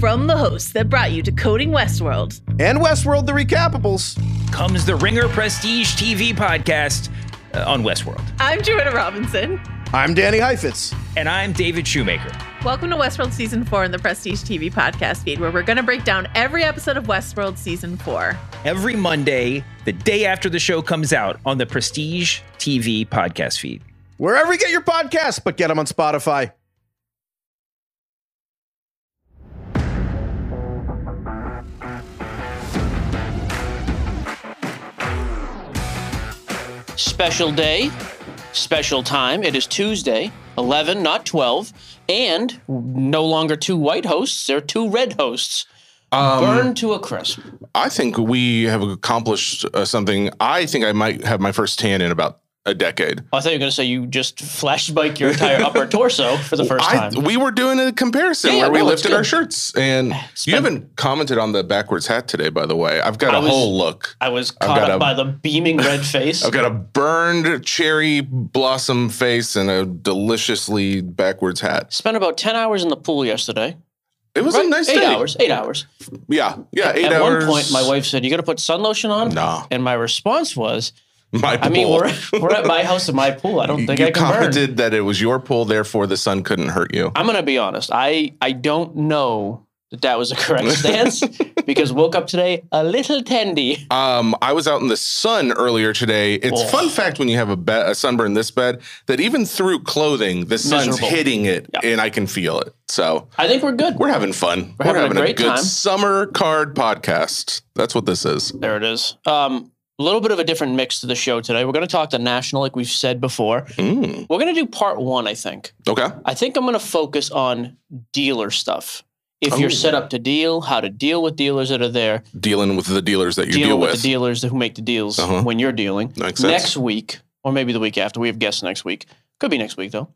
From the hosts that brought you to Coding Westworld and Westworld the Recappables comes the Ringer Prestige TV podcast uh, on Westworld. I'm Joanna Robinson. I'm Danny Heifetz. And I'm David Shoemaker. Welcome to Westworld Season 4 in the Prestige TV podcast feed, where we're going to break down every episode of Westworld Season 4. Every Monday, the day after the show comes out on the Prestige TV podcast feed. Wherever you get your podcasts, but get them on Spotify. Special day, special time. It is Tuesday, 11, not 12, and no longer two white hosts, there are two red hosts. Um, Burned to a crisp. I think we have accomplished uh, something. I think I might have my first tan in about a decade. I thought you were going to say you just flashbike your entire upper torso for the first I, time. we were doing a comparison Yeah, where we no, lifted our shirts, and you Spend- haven't commented on the backwards hat today. By the way, I've got I a was- whole look. I was I've caught up a- by the beaming red face. I've got a burned cherry blossom face and a deliciously backwards hat. Spent about 10 hours in the pool yesterday. It was Right? a nice eight day. hours. Eight hours. Yeah, yeah, eight At hours. one point, my wife said, "You got to put sun lotion on." Nah. And my response was, My pool. "I mean, we're we're at my house and my pool. I don't think you I can burn." commented that it was your pool, therefore the sun couldn't hurt you. I'm gonna be honest. I I don't know that that was a correct stance because woke up today a little tendy. Um, I was out in the sun earlier today. It's Oh. fun fact when you have a, be- a sunburn this bad that even through clothing, the sun's Miserable. hitting it Yeah. and I can feel it. So I think we're good. we're having fun. We're having a great good time. summer card podcast. That's what this is. there it is. Um, a little bit of a different mix to the show today. We're gonna talk the national, like we've said before. Mm, We're gonna do part one. I think. okay. I think I'm gonna focus on dealer stuff. If Oh. you're set up to deal, how to deal with dealers that are there, Dealing with the dealers that you deal with, with. the dealers who make the deals Uh-huh. when you're dealing. Next week, or maybe the week after, we have guests next week. Could be next week though.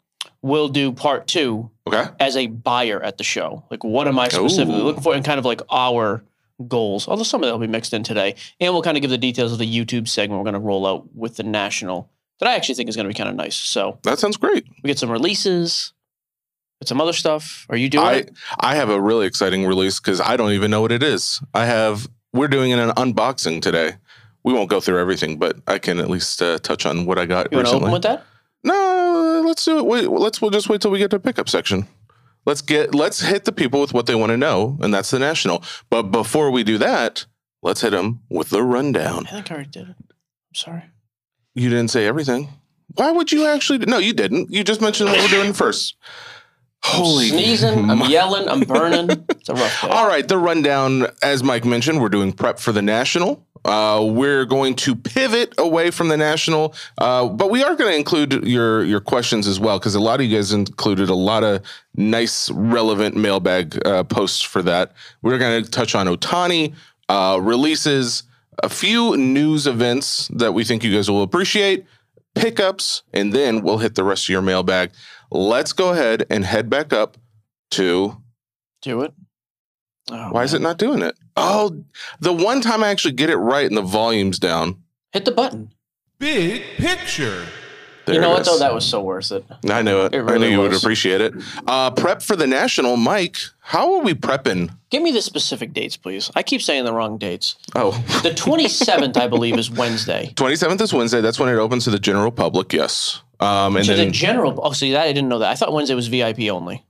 We'll do part two Okay. as a buyer at the show. Like, what am I specifically Ooh. looking for, and kind of like our goals. Although some of that will be mixed in today, and we'll kind of give the details of the YouTube segment we're going to roll out with the national. That I actually think is going to be kind of nice. So That sounds great. we get some releases, get some other stuff. Are you doing I it? I have a really exciting release because I don't even know what it is. I have we're doing an unboxing today. We won't go through everything, but I can at least uh, touch on what I got You want to recently. open with that? No, let's do it. Wait, let's we'll just wait till we get to the pickup section. Let's get let's hit the people with what they want to know, and that's the national. But before we do that, let's hit them with the rundown. I think I already did it. I'm sorry. You didn't say everything. Why would you actually? No, you didn't. You just mentioned what we're doing first. Holy Sneezing, I'm yelling, I'm burning. It's a rough day. All right, the rundown, as Mike mentioned, we're doing prep for the national. Uh, we're going to pivot away from the national, uh, but we are going to include your your questions as well because a lot of you guys included a lot of nice, relevant mailbag uh, posts for that. We're going to touch on Ohtani uh, releases, a few news events that we think you guys will appreciate, pickups, and then we'll hit the rest of your mailbag. Let's go ahead and head back up to Do it. Oh, why is it not doing it? Oh, the one time I actually get it right and the volume's down. Hit the button. Big picture. There you know it what is. though? That was so worth it. I knew it. It I really knew you would appreciate it. Uh, prep for the national, Mike. How are we prepping? Give me the specific dates, please. I keep saying the wrong dates. Oh, The 27th, I believe, is Wednesday. 27th is Wednesday. That's when it opens to the general public. Yes. Um, and to then, the general. Oh, see, that I didn't know that. I thought Wednesday was VIP only.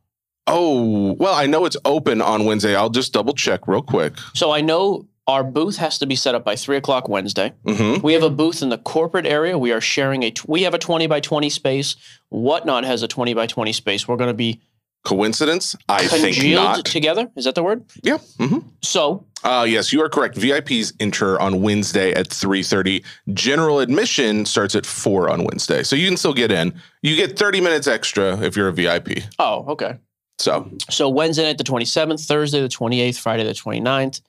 Oh, well, I know it's open on Wednesday. I'll just double check real quick. So I know our booth has to be set up by three o'clock Wednesday. hmm We have a booth in the corporate area. We are sharing a. We have a twenty by twenty space. Whatnot has a twenty by twenty space. We're going to be Coincidence? I think not. together. Is that the word? yeah. hmm So Uh, yes, you are correct. VIPs enter on Wednesday at 3.30. General admission starts at 4 on Wednesday. So you can still get in. You get 30 minutes extra if you're a VIP. oh, okay. So So Wednesday night the twenty seventh, Thursday the twenty eighth, Friday the 29th.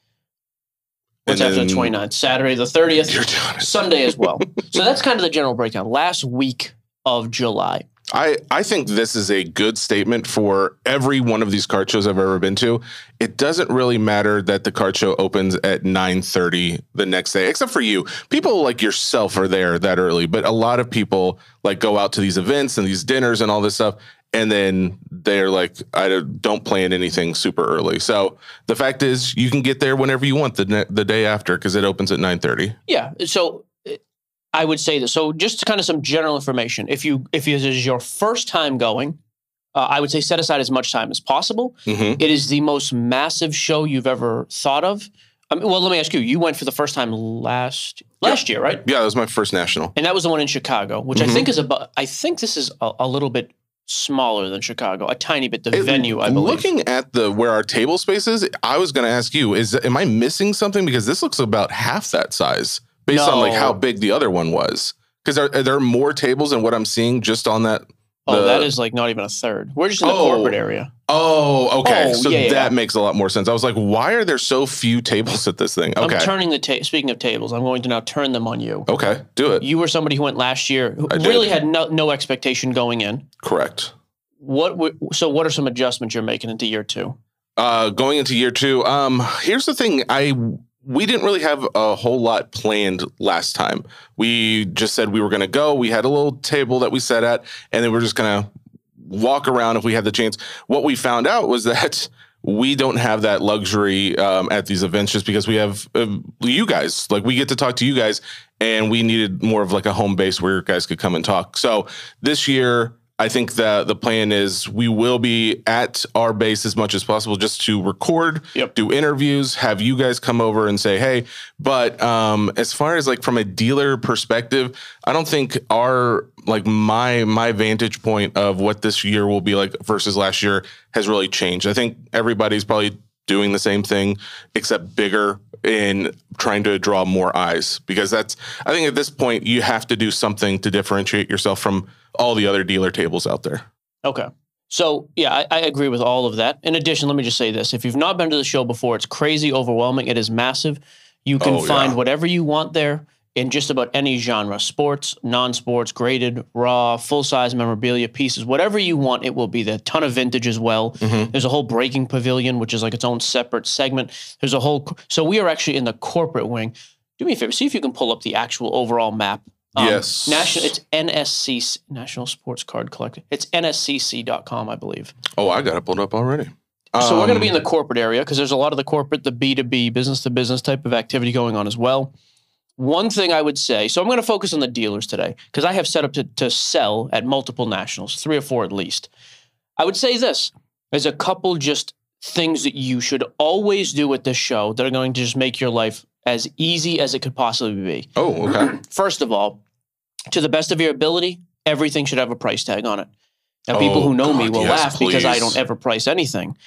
What's after the then- 29th? Saturday the thirtieth. you're doing it. Sunday as well. so that's kind of the general breakdown. Last week of July. I, I think this is a good statement for every one of these card shows I've ever been to. It doesn't really matter that the card show opens at 9:30 the next day, except for you. People like yourself are there that early, but a lot of people like go out to these events and these dinners and all this stuff. And then they're like, I don't- plan anything super early. So the fact is, you can get there whenever you want the ne- the day after because it opens at nine thirty. Yeah. So I would say that. So just kind of some general information. If you if this is your first time going, uh, I would say set aside as much time as possible. Mm-hmm. It is the most massive show you've ever thought of. I mean, well, let me ask you. You went for the first time last last year, right? Yeah, that was my first national. And that was the one in Chicago, which I Mhm. think is about. I think this is a, a little bit smaller than Chicago, a tiny bit. The It- venue, I believe. Looking at the where our table space is, I was going to ask you: Is am I missing something? Because this looks about half that size, based on like how big the other one was. Because are, are there more tables than what I'm seeing just on that? Oh, the- that is like not even a third. We're just in the Oh. corporate area. Oh, okay. Oh, so yeah, yeah. that makes a lot more sense. I was like, why are there so few tables at this thing? Okay, I'm turning the ta- speaking of tables. I'm going to now turn them on you. okay, do it. You were somebody who went last year, who I did. really had no, no expectation going in. Correct. What w- so? What are some adjustments you're making into year two? Uh, going into year two, um, here's the thing. I we didn't really have a whole lot planned last time. We just said we were going to go. We had a little table that we sat at, and then we're just going to walk around if we had the chance. What we found out was that we don't have that luxury um, at these events just because we have uh, you guys. Like we get to talk to you guys, and we needed more of like a home base where you guys could come and talk. So this year. I think that the plan is we will be at our base as much as possible just to record, Yep. do interviews, have you guys come over and say, hey. But um, as far as like from a dealer perspective, I don't think our like my my vantage point of what this year will be like versus last year has really changed. I think everybody's probably doing the same thing except bigger in trying to draw more eyes because that's I think at this point you have to do something to differentiate yourself from all the other dealer tables out there. Okay. So yeah, I, I agree with all of that. In addition, let me just say this: if you've not been to the show before, it's crazy, overwhelming. It is massive. You can Oh, find yeah. whatever you want there in just about any genre: sports, non-sports, graded, raw, full-size memorabilia pieces, whatever you want, it will be there. Ton of vintage as well. Mhm. There's a whole breaking pavilion, which is like its own separate segment. There's a whole. So we are actually in the corporate wing. Do me a favor, see if you can pull up the actual overall map. Yes. National. It's NSC National Sports Card Collector. It's NSCC.com, I believe. Oh, I got it pulled up already. So we're going to be in Um, the corporate area because there's a lot of the corporate, the B2B, business to business type of activity going on as well. One thing I would say, so I'm going to focus on the dealers today because I have set up to, to sell at multiple nationals, three or four at least. I would say this there's a couple just things that you should always do at this show that are going to just make your life as easy as it could possibly be. Oh, okay. First of all, to the best of your ability, everything should have a price tag on it. Now, people Oh, who know me will yes, laugh because I don't ever price anything.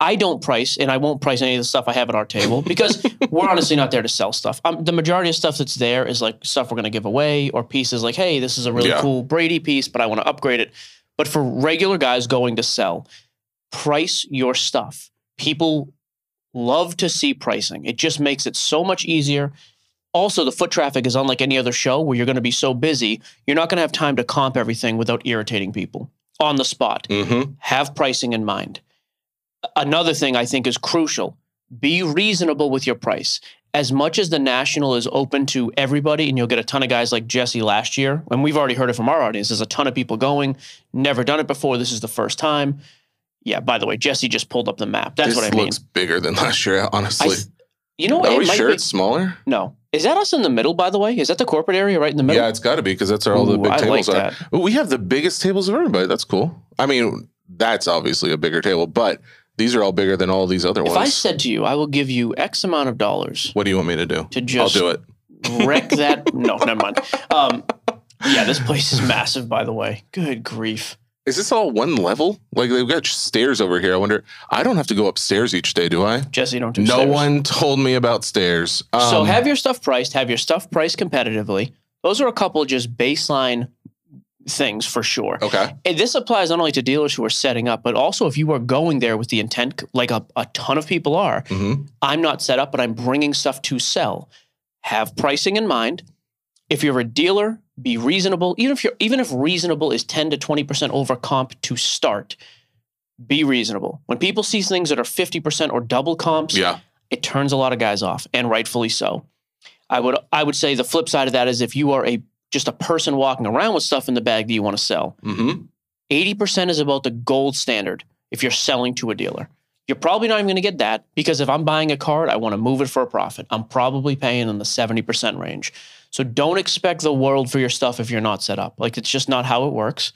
I don't price, and I won't price any of the stuff I have at our table because we're honestly not there to sell stuff. Um, the majority of stuff that's there is like stuff we're going to give away or pieces like, hey, this is a really Yeah. cool Brady piece, but I want to upgrade it. But for regular guys going to sell, price your stuff. People love to see pricing. It just makes it so much easier. Also, the foot traffic is unlike any other show where you're going to be so busy, you're not going to have time to comp everything without irritating people on the spot. Mm-hmm. Have pricing in mind. Another thing I think is crucial be reasonable with your price. As much as the national is open to everybody, and you'll get a ton of guys like Jesse last year, and we've already heard it from our audience, there's a ton of people going, never done it before. This is the first time. Yeah, by the way, Jesse just pulled up the map. That's this what I mean. looks bigger than last year, honestly. th- you know what? Are we sure be- it's smaller? no. Is that us in the middle, by the way? Is that the corporate area right in the middle? Yeah, it's got to be because that's where all the big I like tables are. that. Well, we have the biggest tables of everybody. That's cool. I mean, that's obviously a bigger table, but these are all bigger than all these other If ones. If I said to you, I will give you X amount of dollars what do you want me to do? to just I'll do it. wreck that. no, never mind. Um, yeah, this place is massive, by the way. Good grief. Is this all one level? Like they've got stairs over here. I wonder. I don't have to go upstairs each day, do I? Jesse, don't do No stairs. one told me about stairs. so Um, have your stuff priced, have your stuff priced competitively. Those are a couple just baseline things for sure. okay. And this applies not only to dealers who are setting up, but also if you are going there with the intent, like a, a ton of people are, hmm I'm not set up, but I'm bringing stuff to sell. Have pricing in mind. If you're a dealer, be reasonable. Even if you're even if reasonable is 10 to 20% over comp to start, be reasonable. When people see things that are 50% or double comps, Yeah. it turns a lot of guys off, and rightfully so. I would I would say the flip side of that is if you are a just a person walking around with stuff in the bag that you want to sell, hmm 80% is about the gold standard if you're selling to a dealer. You're probably not even going to get that because if I'm buying a card, I want to move it for a profit. I'm probably paying in the 70% range. So don't expect the world for your stuff if you're not set up. Like it's just not how it works.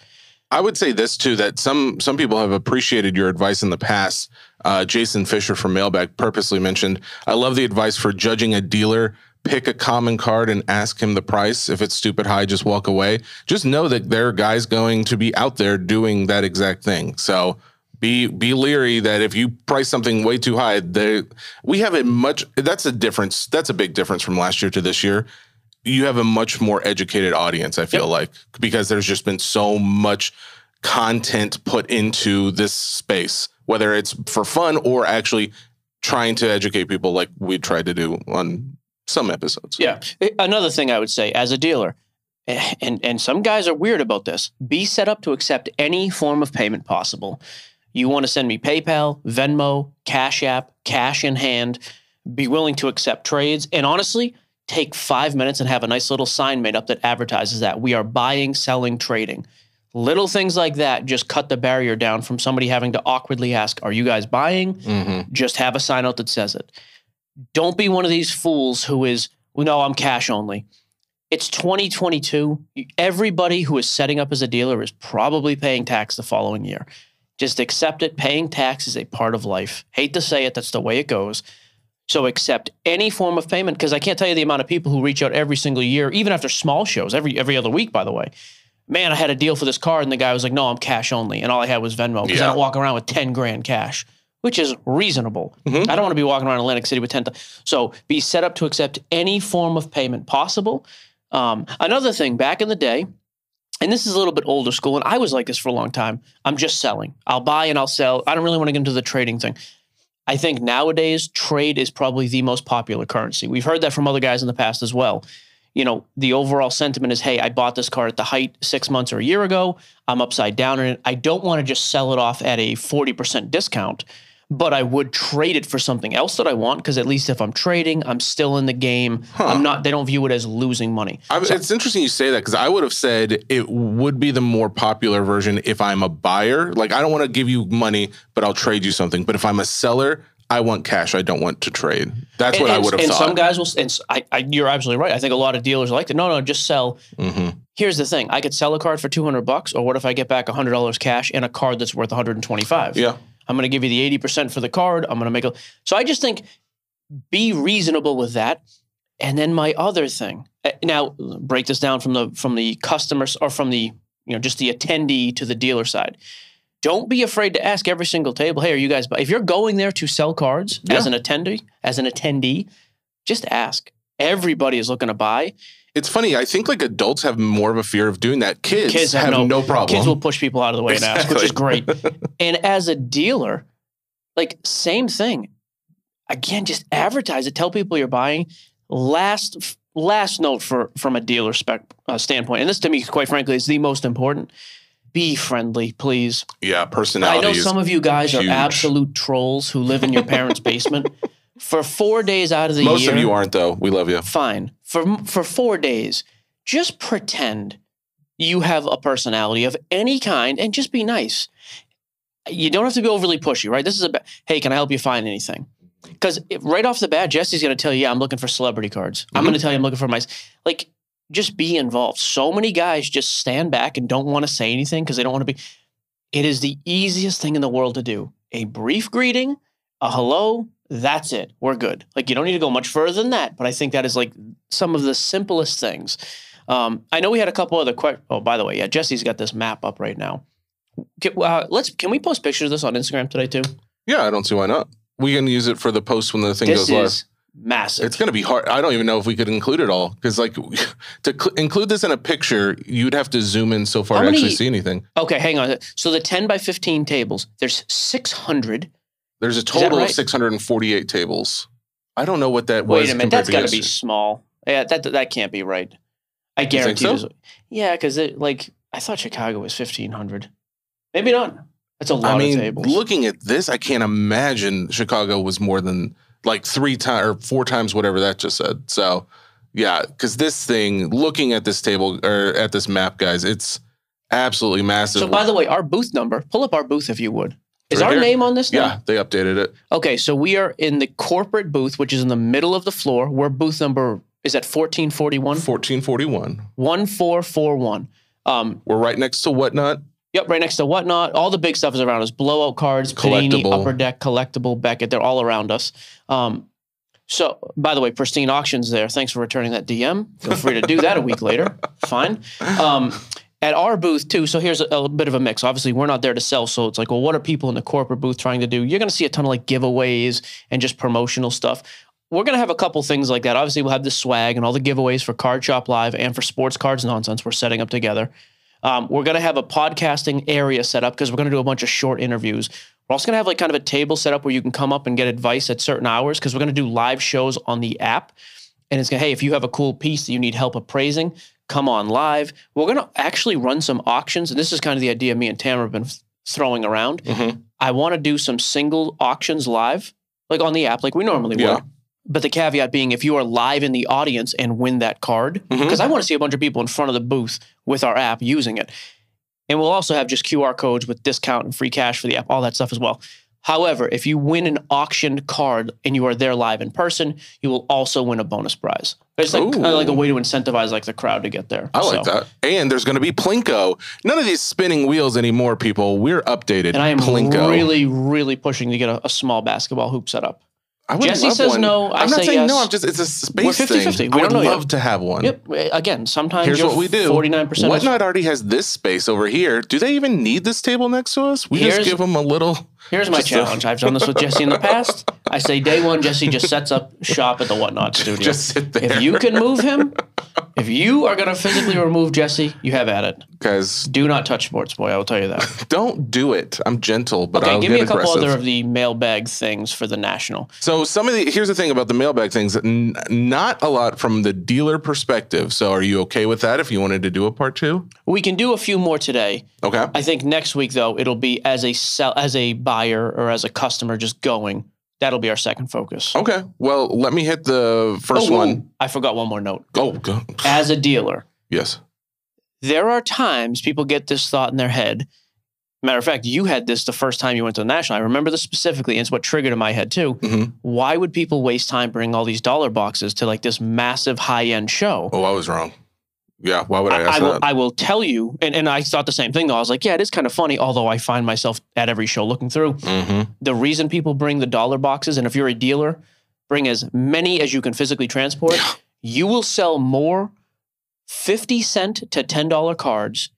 I would say this too that some some people have appreciated your advice in the past. Uh, Jason Fisher from Mailbag purposely mentioned, "I love the advice for judging a dealer. Pick a common card and ask him the price. If it's stupid high, just walk away. Just know that there are guys going to be out there doing that exact thing. So be be leery that if you price something way too high, they we have a much. That's a difference. That's a big difference from last year to this year you have a much more educated audience, I feel Yep. like, because there's just been so much content put into this space, whether it's for fun or actually trying to educate people like we tried to do on some episodes. Yeah. Another thing I would say as a dealer, eh, and and some guys are weird about this. Be set up to accept any form of payment possible. You want to send me PayPal, Venmo, Cash App, cash in hand. Be willing to accept trades, and honestly, take five minutes and have a nice little sign made up that advertises that we are buying, selling, trading. Little things like that just cut the barrier down from somebody having to awkwardly ask, "Are you guys buying?" Mhm. just have a sign out that says it. Don't be one of these fools who is, well, no, I'm cash only. It's 2022. Everybody who is setting up as a dealer is probably paying tax the following year. Just accept it. Paying tax is a part of life. Hate to say it, that's the way it goes. So accept any form of payment because I can't tell you the amount of people who reach out every single year, even after small shows, every every other week, by the way. Man, I had a deal for this card, and the guy was like, "No, I'm cash only," and all I had was Venmo because I don't walk around with ten grand cash, which is reasonable. Mhm. I don't want to be walking around Atlantic City with ten. th- So be set up to accept any form of payment possible. Um, another thing, back in the day, and this is a little bit older school, and I was like this for a long time. I'm just selling. I'll buy and I'll sell. I don't really want to get into the trading thing. I think nowadays trade is probably the most popular currency. We've heard that from other guys in the past as well. You know, the overall sentiment is, hey, I bought this car at the height six months or a year ago. I'm upside down in it. I don't want to just sell it off at a 40% discount, but I would trade it for something else that I want because at least if I'm trading, I'm still in the game. I'm not, they don't view it as losing money. I, it's interesting you say that because I would have said it would be the more popular version if I'm a buyer. Like, I don't want to give you money, but I'll trade you something. But if I'm a seller, I want cash. I don't want to trade. That's what and, I would have and thought. some guys will, and I, I, you're absolutely right. I think a lot of dealers like that. No, no, just sell. hmm Here's the thing: I could sell a card for 200 bucks, or what if I get back 100 dollars cash and a card that's worth 125? Yeah. I'm going to give you the 80% for the card. I'm going to make a. So I just think be reasonable with that. And then my other thing. uh, Now break this down from the from the customers or from the you know just the attendee to the dealer side. Don't be afraid to ask every single table, "Hey, are you guys?" If you're going there to sell cards as an attendee, as an attendee, just ask. Everybody is looking to buy. It's funny. I think like adults have more of a fear of doing that. Kids, Kids have, have no, no- problem. Kids will push people out of the way and ask, which is great. and as a dealer, like same thing. Again, just advertise it. Tell people you're buying. Last last note for from a dealer spec uh, standpoint, and this to me, quite frankly, is the most important. Be friendly, please. yeah, personality. I know some of you guys huge. are absolute trolls who live in your parents' basement. For four days out of the most year, Most of you aren't though. We love you. fine for for four days just pretend you have a personality of any kind and just be nice. You don't have to be overly pushy right? This is a hey can i help you find anything? Because right off the bat jesse's going to tell you yeah i'm looking for celebrity cards. I'm going to mm-hmm. tell you i'm looking for my like just be involved. So many guys just stand back and don't want to say anything because they don't want to be. It is the easiest thing in the world to do. A brief greeting a hello that's it we're good like you don't need to go much further than that but i think that is like some of the simplest things um, i know we had a couple other questions oh by the way yeah jesse's got this map up right now can, uh, let's can we post pictures of this on instagram today too Yeah, I don't see why not. We can use it for the post when the thing this goes live. is massive It's going to be hard. I don't even know if we could include it all because, like, to cl- include this in a picture, you'd have to zoom in so far How to many- actually see anything. okay hang on so the 10 by 15 tables there's 600 There's a total right? of 648 tables. I don't know what that was. Wait a minute, that's got to be small yeah that that can't be right i think guarantee so? there's- yeah because it like i thought chicago was 1500 maybe not that's a lot I mean, of tables looking at this, I can't imagine Chicago was more than like three times or four times whatever that just said. So, yeah, because this thing, looking at this table or at this map, guys, it's Absolutely massive. So, by the way, our booth number, pull up our booth if you would. Is Right our here? name on this now? yeah, they updated it. Okay, so we are in the corporate booth, which is in the middle of the floor. Where booth number is at 1441, 1441. 1441. Um, We're right next to Whatnot. Yep, right next to whatnot. All the big stuff is around us. Blowout cards, Panini, Collectible. Upper Deck, Collectible, Beckett. They're all around us. Um, so, by the way, Pristine Auctions there. Thanks for returning that DM. Feel free to do that a week later. Fine. Um, at our booth too. So here's a, a bit of a mix. Obviously, we're not there to sell. So it's like, well, what are people in the corporate booth trying to do? You're going to see a ton of like giveaways and just promotional stuff. We're going to have a couple things like that. Obviously, we'll have the swag and all the giveaways for Card Shop Live and for Sports Cards Nonsense. We're setting up together. Um, we're going to have a podcasting area set up because we're going to do a bunch of short interviews. We're also going to have like kind of a table set up where you can come up and get advice at certain hours because we're going to do live shows on the app. And it's going to, hey, if you have a cool piece that you need help appraising, come on live. We're going to actually run some auctions. And this is kind of the idea me and Tamara have been throwing around. Mhm. I want to do some single auctions live, like on the app, like we normally Yeah. would. But the caveat being, if you are live in the audience and win that card, because I want to see a bunch of people in front of the booth with our app using it. And we'll also have just QR codes with discount and free cash for the app, all that stuff as well. However, if you win an auctioned card and you are there live in person, you will also win a bonus prize. It's like, kind of like a way to incentivize like the crowd to get there. I like So- that. And there's going to be Plinko. None of these spinning wheels anymore, people. We're updated. And I am Plinko. really, really pushing to get a, a small basketball hoop set up. I would Jesse love says one. no, I I'm not say saying no. yes. I'm just it's a space We're 50-50. thing. We I would don't know yet. love to have one. Yep. Again, sometimes Here's you're what we do. 49% Whatnot already has this space over here. Do they even need this table next to us? We Here's- just give them a little. Here's my Just a- challenge. I've done this with Jesse in the past. I say day one, Jesse just sets up shop at the Whatnot studio. Just sit there. If you can move him, if you are going to physically remove Jesse, you have at it. Guys, Do not touch Sports Boy. I will tell you that. don't do it. I'm gentle, but Okay, I'll give get me a couple aggressive. other of the mailbag things for the national. So some of the here's the thing about the mailbag things. N- not a lot from the dealer perspective. So are you okay with that? If you wanted to do a part two, We can do a few more today. okay. I think next week though it'll be as a sell as a buyer or as a customer just going. That'll be our second focus. Okay. Well, let me hit the first Oh, one. I forgot one more note. Oh, go. As a dealer, yes. there are times people get this thought in their head. Matter of fact, you had this the first time you went to the national. I remember this specifically, and it's what triggered in my head too. Mhm. Why would people waste time bringing all these dollar boxes to like this massive high end show? Oh, I was wrong. Yeah. Why would I, I, ask I will, that? I will tell you, and, and I thought the same thing though. I was like, yeah, it is kind of funny, although I find myself at every show looking through. mm-hmm. The reason people bring the dollar boxes, and if you're a dealer, bring as many as you can physically transport, you will sell more 50 cent to $10 cards.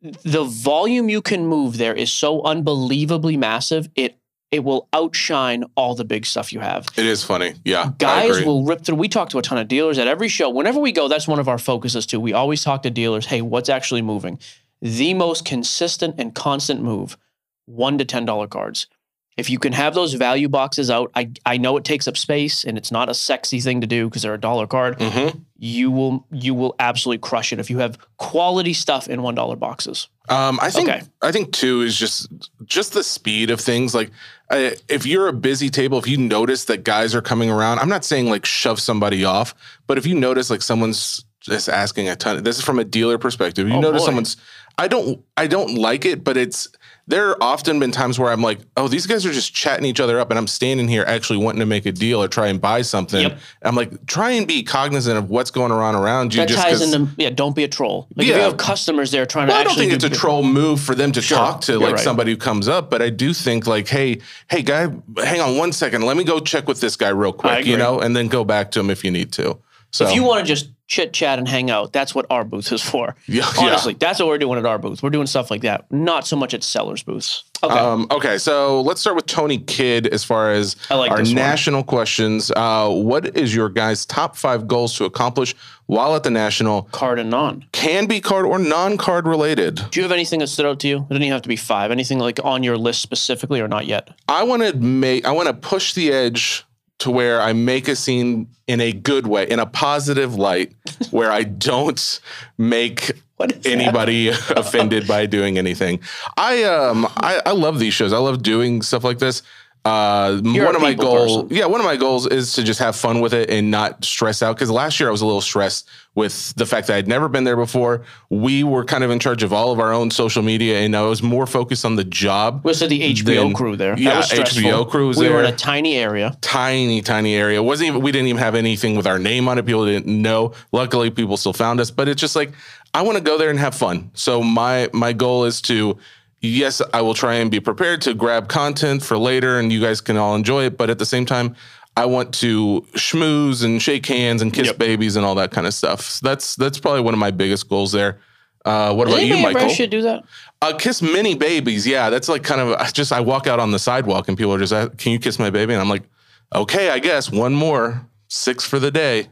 The volume you can move there is so unbelievably massive, it it will outshine all the big stuff you have. It is funny. Yeah. Guys will rip through. We talk to a ton of dealers at every show. Whenever we go, that's one of our focuses too. We always talk to dealers. Hey, what's actually moving? The most consistent and constant move: one to ten dollar cards. If you can have those value boxes out, I I know it takes up space and it's not a sexy thing to do because they're a dollar card. Mhm. You will you will absolutely crush it if you have quality stuff in one dollar boxes. Um, I think Okay. I think too is just just the speed of things. Like, uh, if you're a busy table, if you notice that guys are coming around, I'm not saying like shove somebody off, but if you notice like someone's just asking a ton, this is from a dealer perspective. You Oh, notice boy. someone's, I don't, I don't like it, but it's there are often been times where I'm like, oh, these guys are just chatting each other up, and I'm standing here actually wanting to make a deal or try and buy something. Yep. I'm like, try and be cognizant of what's going on around you. That just ties into yeah. Don't be a troll. Like if Yeah. you have customers there trying well, to I don't think it's a troll move for them to Sure, talk to you're like right. somebody who comes up, but I do think like, hey, hey, guy, hang on one second, let me go check with this guy real quick, you know, and then go back to him if you need to. So If you want to just chit chat and hang out, that's what our booth is for. yeah, Honestly, that's what we're doing at our booth. We're doing stuff like that, not so much at sellers' booths. Okay. Um, okay, so let's start with Tony Kidd as far as like our national questions. Uh, what is your guys' top five goals to accomplish while at the national? Card and non. Can be card or non-card related. Do you have anything that stood out to you? It didn't even have to be five. Anything like on your list specifically or not yet? I want to make I want to push the edge to where I make a scene in a good way, in a positive light, where I don't make anybody offended by doing anything. I um I, I love these shows. I love doing stuff like this. Uh, one of my goals, person. yeah, one of my goals is to just have fun with it and not stress out. Because last year I was a little stressed with the fact that I'd never been there before. We were kind of in charge of all of our own social media, and I was more focused on the job. We had the HBO Then- crew there. That yeah. HBO crew was we were in a tiny area. tiny, tiny area. It wasn't even we didn't even have anything with our name on it. People didn't know. Luckily, people still found us. But it's just like I want to go there and have fun. So my my goal is to yes, I will try and be prepared to grab content for later, and you guys can all enjoy it. But at the same time. I want to schmooze and shake hands and kiss Yep. babies and all that kind of stuff. So that's that's probably one of my biggest goals there. Uh, what Does about you, anybody ever Michael? ask you do that? Uh, kiss mini babies. Yeah, that's like kind of I just I walk out on the sidewalk and people are just, "Uh, can you kiss my baby? And I'm like, okay, I guess one more, six for the day.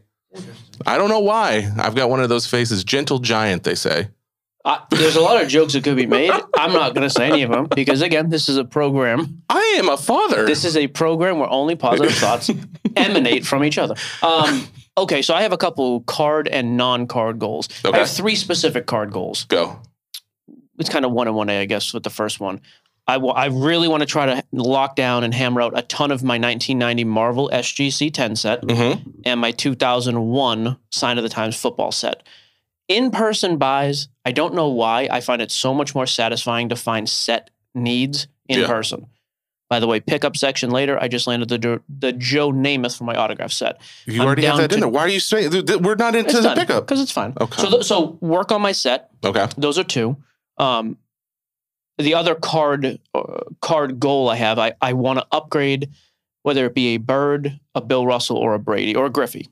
I don't know why. I've got one of those faces, gentle giant. They say. I, there's a lot of jokes that could be made. I'm not going to say any of them because, again, this is a program. I am a father. This is a program where only positive thoughts emanate from each other. Um, okay, so I have a couple card and non-card goals. Okay. I have three specific card goals. Go. It's kind of one on one, I guess, with the first one. I I really want to try to lock down and hammer out a ton of my 1990 Marvel SGC 10 set Mm-hmm. and my 2001 Sign of the Times football set. In person buys, I don't know why. I find it so much more satisfying to find set needs in Yeah. person. By the way, pickup section later, I just landed the the Joe Namath for my autograph set. You I'm already have that in there. Why are you saying we're not into the pickup? because it's fine. Okay. So th- so work on my set. Okay. Those are two. Um, the other card uh, card goal I have, I, I want to upgrade, whether it be a Bird, a Bill Russell, or a Brady, or a Griffey.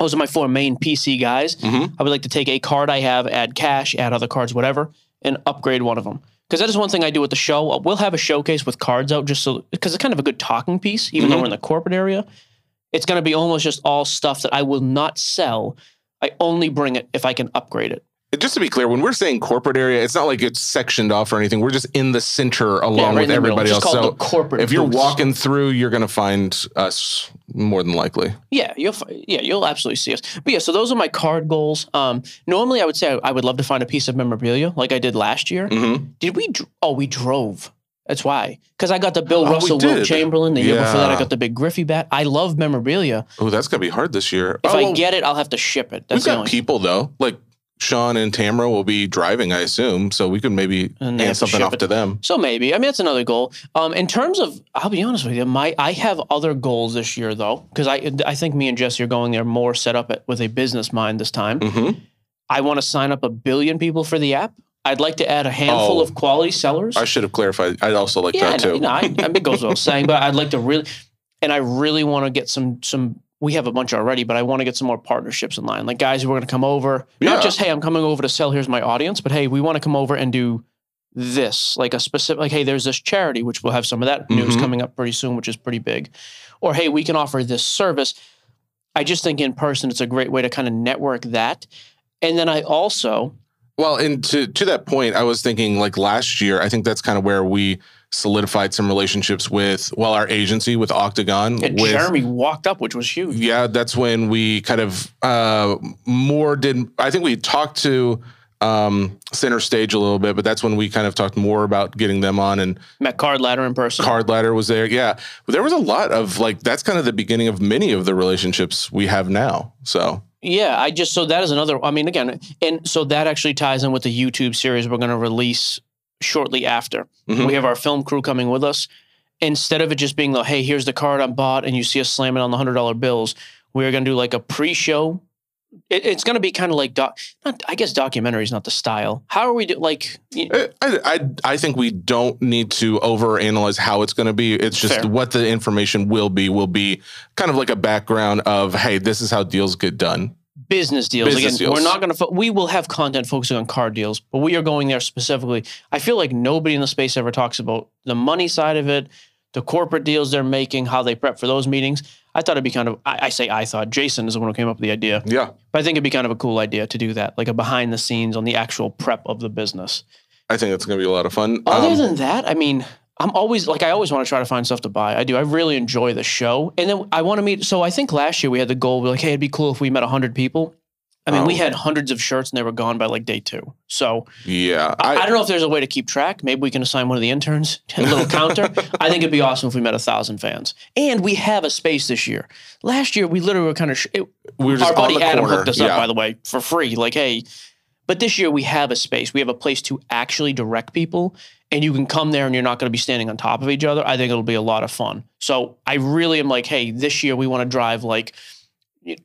Those are my four main PC guys. Mhm. I would like to take a card I have, add cash, add other cards, whatever, and upgrade one of them. Because that is one thing I do with the show. We'll have a showcase with cards out just so because it's kind of a good talking piece, even though Mhm. we're in the corporate area. It's going to be almost just all stuff that I will not sell. I only bring it if I can upgrade it. Just to be clear, when we're saying corporate area, it's not like it's sectioned off or anything. We're just in the center along right with in the middle. everybody else. So corporate if you're booths. walking through, you're going to find us more than likely. Yeah, you'll yeah you'll absolutely see us. But yeah, so those are my card goals. Um, normally I would say I, I would love to find a piece of memorabilia like I did last year. Mm-hmm. Did we? Oh, we drove. That's why. Because I got the Bill Oh, Russell, Wilt. Chamberlain. The year before that, I got the big Griffey bat. I love memorabilia. Oh, that's gonna be hard this year. If oh, I well, get it, I'll have to ship it. That's we've got people though, like Sean and Tamara will be driving, I assume, so we could maybe hand something off it. to them. So maybe. I mean, that's another goal. Um, in terms of, I'll be honest with you, my I have other goals this year though, because I I think me and Jesse are going there more set up at, with a business mind this time. hmm I want to sign up a billion people for the app. I'd like to add a handful Oh. of quality sellers. I should have clarified. I'd also like yeah, that too. no, I, I mean, it goes without saying, but I'd like to really, and I really want to get some some. We have a bunch already, but I want to get some more partnerships in line, like guys who are going to come over. Yeah. Not just hey, I'm coming over to sell. Here's my audience, but hey, we want to come over and do this, like a specific, like hey, there's this charity, which we'll have some of that news Mhm. coming up pretty soon, which is pretty big, or hey, we can offer this service. I just think in person, it's a great way to kind of network that, and then I also Well, and to to that point, I was thinking like last year. I think that's kind of where we solidified some relationships with well, our agency with Octagon. and with Jeremy walked up, which was huge. yeah, that's when we kind of uh more did. I think we talked to um center stage a little bit, but that's when we kind of talked more about getting them on and Met Card Ladder in person. card ladder was there yeah but there was a lot of like that's kind of the beginning of many of the relationships we have now so Yeah, I just so that is another. I mean, again, and so that actually ties in with the YouTube series we're going to release shortly after. Mhm. We have our film crew coming with us. Instead of it just being like, hey, here's the card I bought, and you see us slamming on the hundred dollar bills, we're going to do like a pre-show. It, it's going to be kind of like doc. Not, I guess documentary is not the style. How are we do like? I think we don't need to overanalyze how it's going to be. It's just Fair. what the information will be. Will be kind of like a background of hey, this is how deals get done. Business deals. Business Again, we're not going to. We will have content focusing on car deals, but we are going there specifically. I feel like nobody in the space ever talks about the money side of it, the corporate deals they're making, how they prep for those meetings. I thought it'd be kind of. I, I say I thought Jason is the one who came up with the idea, Yeah, but I think it'd be kind of a cool idea to do that, like a behind the scenes on the actual prep of the business. I think it's going to be a lot of fun. Other Um, than that, I mean, I'm always like I always want to try to find stuff to buy. I do. I really enjoy the show, and then I want to meet. So I think last year we had the goal. We're like, hey, it'd be cool if we met hundred people. I mean, we Oh. had hundreds of shirts and they were gone by like day two. So Yeah, I, I, I don't know if there's a way to keep track. Maybe we can assign one of the interns a little counter. I think it'd be awesome if we met a thousand fans. And we have a space this year. Last year, we literally were kind of. Sh- it, we were just our buddy Adam corner. hooked us yeah. up, by the way, for free. Like, hey, but this year we have a space. We have a place to actually direct people, and you can come there and you're not going to be standing on top of each other. I think it'll be a lot of fun. So I really am like, hey, this year we want to drive like.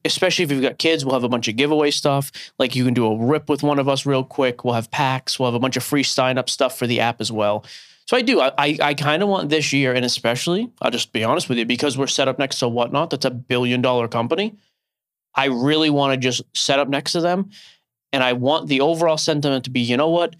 Especially if you've got kids, we'll have a bunch of giveaway stuff. Like you can do a rip with one of us real quick. We'll have packs. We'll have a bunch of free sign up stuff for the app as well. So I do. I I, I kind of want this year, and especially, I'll just be honest with you, because we're set up next to Whatnot. That's a billion dollar company. I really want to just set up next to them. And I want the overall sentiment to be, you know what?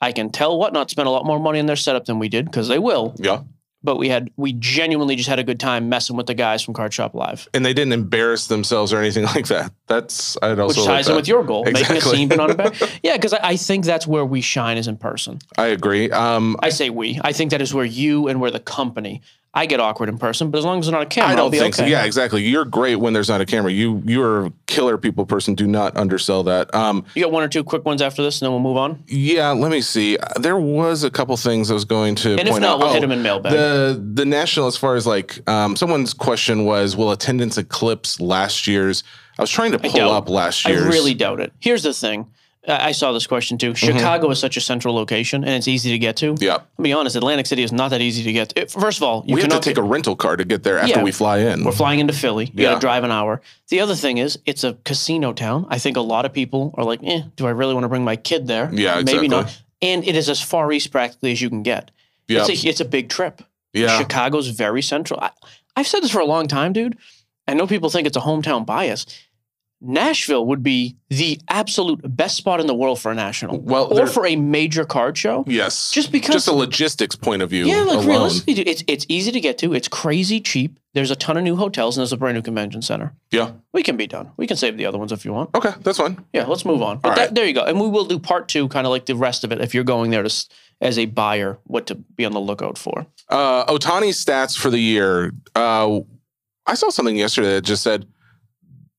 I can tell Whatnot spent a lot more money in their setup than we did because they will. Yeah, But we had we genuinely just had a good time messing with the guys from Card Shop Live, and they didn't embarrass themselves or anything like that. That's I'd also which like ties in that. with your goal, exactly. making a scene, but not a bad. Yeah, because I, I think that's where we shine is in person. I agree. Um, I say we. I think that is where you and where the company. I get awkward in person, but as long as there's not a camera, I I'll don't be think okay. so. Yeah, exactly. You're great when there's not a camera. You you're a killer people person. Do not undersell that. Um, You got one or two quick ones after this, and then we'll move on. yeah, let me see. There was a couple things I was going to And if not, out. we'll hit Oh, them in mailbag. The the national, as far as like, um, someone's question was, will attendance eclipse last year's? I was trying to pull up last year's. I really doubt it. Here's the thing. I saw this question too. Chicago is such a central location, and it's easy to get to. Yeah, I'll be honest, Atlantic City is not that easy to get to. First of all, you we have to cannot take a rental car to get there after Yeah. we fly in. We're flying into Philly. You got Yeah. to drive an hour. The other thing is, it's a casino town. I think a lot of people are like, eh, do I really want to bring my kid there? Yeah, Maybe not. And it is as far east practically as you can get. yeah, It's, a, it's a big trip. yeah. Chicago's very central. I, I've said this for a long time, dude. I know people think it's a hometown bias. Nashville would be the absolute best spot in the world for a national Well, or for a major card show. Yes, Just because- just a logistics point of view. Yeah, like alone. realistically, it's it's easy to get to. It's crazy cheap. There's a ton of new hotels and there's a brand new convention center. Yeah. We can be done. We can save the other ones if you want. Okay, that's fine. Yeah, let's move on. But All that, right. there you go. And we will do part two, kind of like the rest of it, if you're going there to as a buyer, what to be on the lookout for. Uh, Ohtani's stats for the year. Uh, I saw something yesterday that just said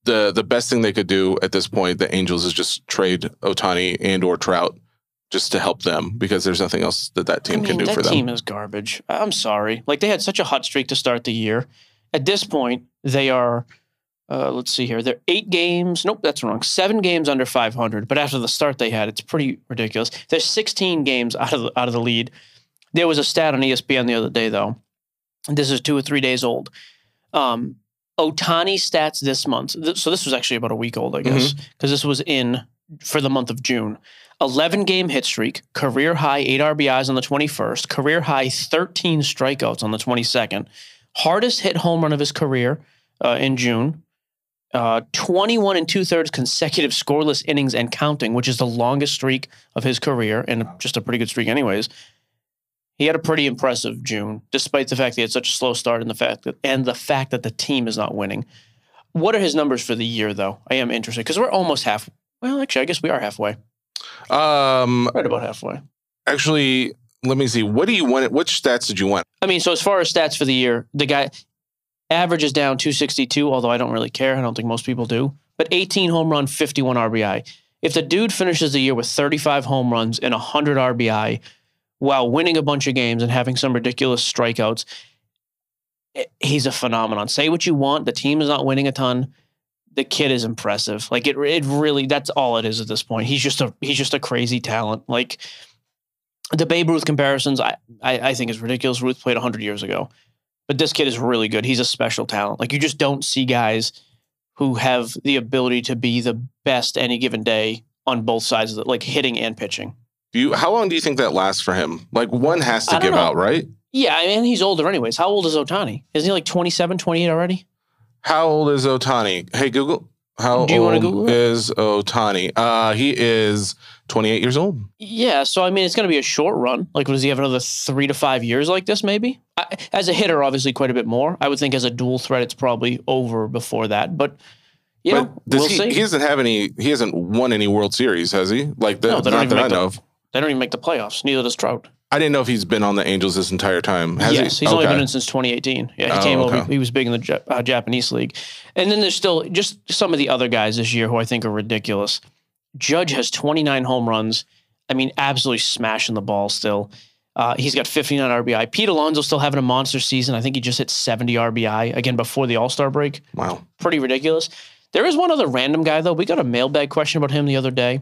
the the best thing they could do at this point, the Angels, is just trade Ohtani and or Trout just to help them because there's nothing else that that team I mean, can do for them. team is garbage. I'm sorry. Like they had such a hot streak to start the year. At this point, they are. Uh, let's see here. They're eight games. Nope, that's wrong. Seven games under 500. But after the start they had, it's pretty ridiculous. They're 16 games out of the, out of the lead. There was a stat on ESPN the other day though. and This is two or three days old. Um, Ohtani stats this month. Th- So this was actually about a week old, I guess, because this was in for the month of June. 11 game hit streak, career high 8 RBIs on the 21st, career high 13 strikeouts on the 22nd, hardest hit home run of his career uh, in June, uh, 21 and two thirds consecutive scoreless innings and counting, which is the longest streak of his career and just a pretty good streak, anyways. He had a pretty impressive June, despite the fact that he had such a slow start and the fact that and the fact that the team is not winning. What are his numbers for the year, though? I am interested because we're almost half. Well, actually, I guess we are halfway. Um, Right about halfway. actually, let me see. What do you want? Which stats did you want? I mean, so as far as stats for the year, the guy average is down 262, although I don't really care. I don't think most people do. But 18 home run, 51 RBI. If the dude finishes the year with 35 home runs and 100 RBI while winning a bunch of games and having some ridiculous strikeouts, eh, he's a phenomenon. Say what you want, the team is not winning a ton. The kid is impressive. Like it, it really. That's all it is at this point. He's just a he's just a crazy talent. Like the Babe Ruth comparisons, I, I, I think is ridiculous. Ruth played 100 years ago, but this kid is really good. He's a special talent. Like you just don't see guys who have the ability to be the best any given day on both sides of it, like hitting and pitching. Do you? How long do you think that lasts for him? Like one has to give know. out, right? Yeah, I mean, he's older anyways. How old is Ohtani? Isn't he like 27, 28 already? How old is Ohtani? Hey Google. How Do you wanna old Google is Ohtani? Uh, he is 28 years old. Yeah, so I mean, it's going to be a short run. Like, does he have another three to five years like this? Maybe I, as a hitter, obviously quite a bit more. I would think as a dual threat, it's probably over before that. But you But know, we'll he, see. he doesn't have any. He hasn't won any World Series, has he? Like the, No, they don't that I know of. They don't even make the playoffs. Neither does Trout. I didn't know if he's been on the Angels this entire time. Has yes, he? he's only been in since 2018. Yeah, he Oh, came over. He was big in the uh, Japanese league, and then there's still just some of the other guys this year who I think are ridiculous. Judge has 29 home runs. I mean, absolutely smashing the ball still. Uh, he's got 59 RBI. Pete Alonso still having a monster season. I think he just hit 70 RBI again before the All Star break. Wow. Pretty ridiculous. There is one other random guy though. We got a mailbag question about him the other day,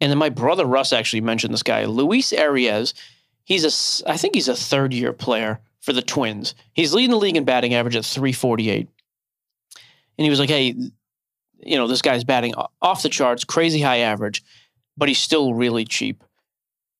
and then my brother Russ actually mentioned this guy, Luis Arraez. He's a, I think he's a third year player for the Twins. He's leading the league in batting average at 348. And he was like, hey, you know, this guy's batting off the charts, crazy high average, but he's still really cheap.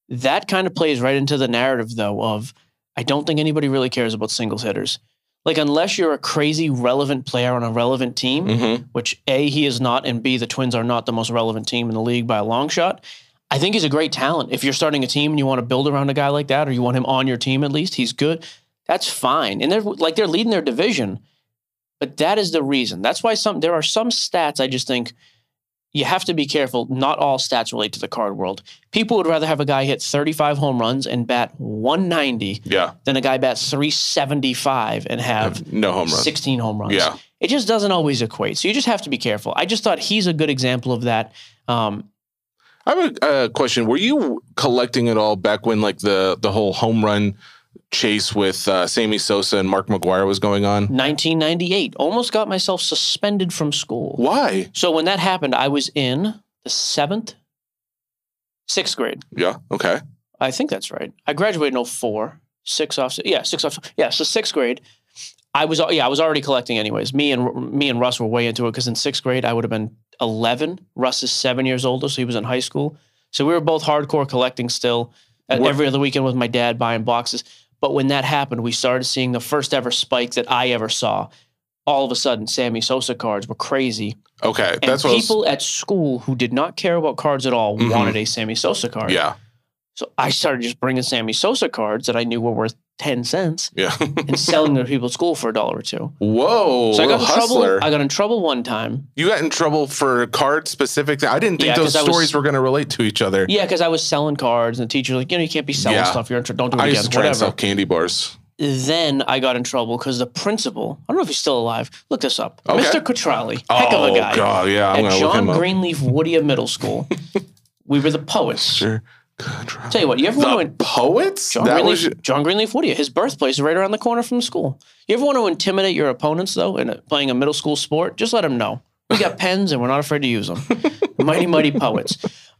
That kind of plays right into the narrative, though, of I don't think anybody really cares about singles hitters. Like, unless you're a crazy relevant player on a relevant team, hmm which A, he is not, and B, the Twins are not the most relevant team in the league by a long shot. I think he's a great talent. If you're starting a team and you want to build around a guy like that, or you want him on your team at least, he's good. That's fine. And they're like they're leading their division. But that is the reason. That's why some there are some stats I just think you have to be careful. Not all stats relate to the card world. People would rather have a guy hit 35 home runs and bat 190 Yeah. than a guy bat 375 and have No home runs. 16 home runs. Yeah. It just doesn't always equate. So you just have to be careful. I just thought he's a good example of that. Um, I have a uh, question. Were you collecting it all back when like the the whole home run chase with uh, Sammy Sosa and Mark McGwire was going on? 1998, almost got myself suspended from school. Why? So when that happened, I was in the seventh, sixth grade. Yeah. Okay. I think that's right. I graduated in 04, six off. Yeah, six off. Yeah, so sixth grade. I was yeah I was already collecting anyways. Me and me and Russ were way into it because in sixth grade I would have been 11. Russ is seven years older, so he was in high school. So we were both hardcore collecting still. Uh, What- Every other weekend with my dad buying boxes. But when that happened, we started seeing the first ever spike that I ever saw. All of a sudden, Sammy Sosa cards were crazy, Okay. and That's what. I was- people at school who did not care about cards at all Mhm. wanted a Sammy Sosa card. yeah. So I started just bringing Sammy Sosa cards that I knew were worth 10 cents Yeah. and selling them to people at school for a dollar or two. Whoa. So I got in hustler. trouble. I got in trouble one time. you got in trouble for card specific. I didn't think Yeah, those I was- stories were going to relate to each other. Yeah, because I was selling cards and the teacher was like, you know, you can't be selling Yeah. stuff. You're in tr- don't do it I again. used to try and sell candy bars. Then I got in trouble because the principal, I don't know if he's still alive. Look this up. Okay. Mr. Cutrali. Heck of a oh guy. God, yeah. I'm At John him up. Greenleaf Whittier Middle School. we were the poets. Sure. Tell you what, you ever want to poets? John that Greenleaf, was John Greenleaf Whittier. His birthplace is right around the corner from the school. You ever want to intimidate your opponents though in a, playing a middle school sport? Just let them know we got pens and we're not afraid to use them. mighty mighty poets.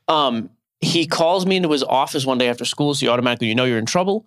Um, he calls me into his office one day after school, so you automatically you know you're in trouble.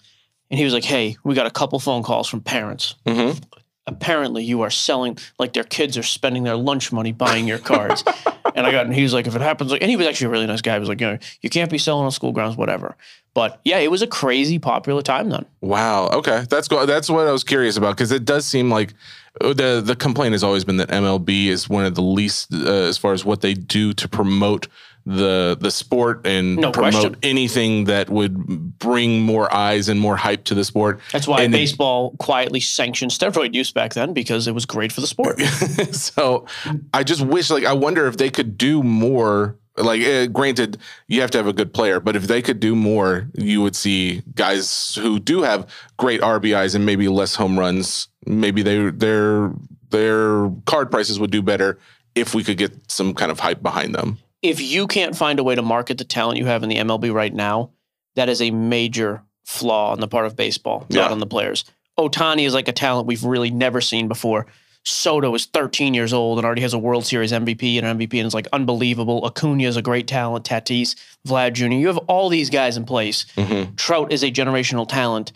And he was like, "Hey, we got a couple phone calls from parents. Mhm. Apparently, you are selling like their kids are spending their lunch money buying your cards." and I got, and he was like, "If it happens, like," and he was actually a really nice guy. He was like, "You know, you can't be selling on school grounds, whatever." But yeah, it was a crazy popular time then. Wow. Okay, that's go- that's what I was curious about because it does seem like uh, the the complaint has always been that MLB is one of the least uh, as far as what they do to promote the the sport and No promote question. anything that would bring more eyes and more hype to the sport. That's why And it- baseball quietly sanctioned steroid use back then because it was great for the sport. so I just wish, like, I wonder if they could do more. Like, eh, granted, you have to have a good player, but if they could do more, you would see guys who do have great RBIs and maybe less home runs. Maybe they their their card prices would do better if we could get some kind of hype behind them. If you can't find a way to market the talent you have in the MLB right now, that is a major flaw on the part of baseball, Yeah. not on the players. Ohtani is like a talent we've really never seen before. Soto is 13 years old and already has a World Series MVP and an MVP and is like unbelievable. Acuna is a great talent. Tatis, Vlad Jr. You have all these guys in place. Mhm. Trout is a generational talent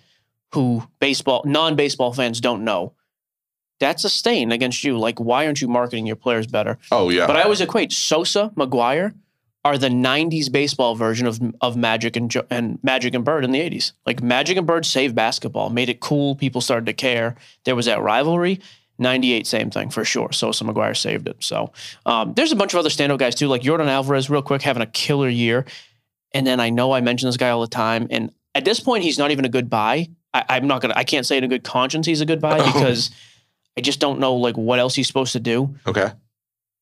who baseball non-baseball fans don't know. That's a stain against you. Like, why aren't you marketing your players better? Oh yeah, But I always equate Sosa, McGwire are the '90s baseball version of of Magic and Jo- and Magic and Bird in the '80s. Like Magic and Bird saved basketball, made it cool. People started to care. There was that rivalry. '98, same thing for sure. Sosa, McGwire saved it. So um, there's a bunch of other standout guys too, like Jordan Alvarez, real quick, having a killer year. And then I know I mention this guy all the time, and at this point, he's not even a good buy. I, I'm not gonna. I can't say in a good conscience he's a good buy because I just don't know like what else he's supposed to do. okay.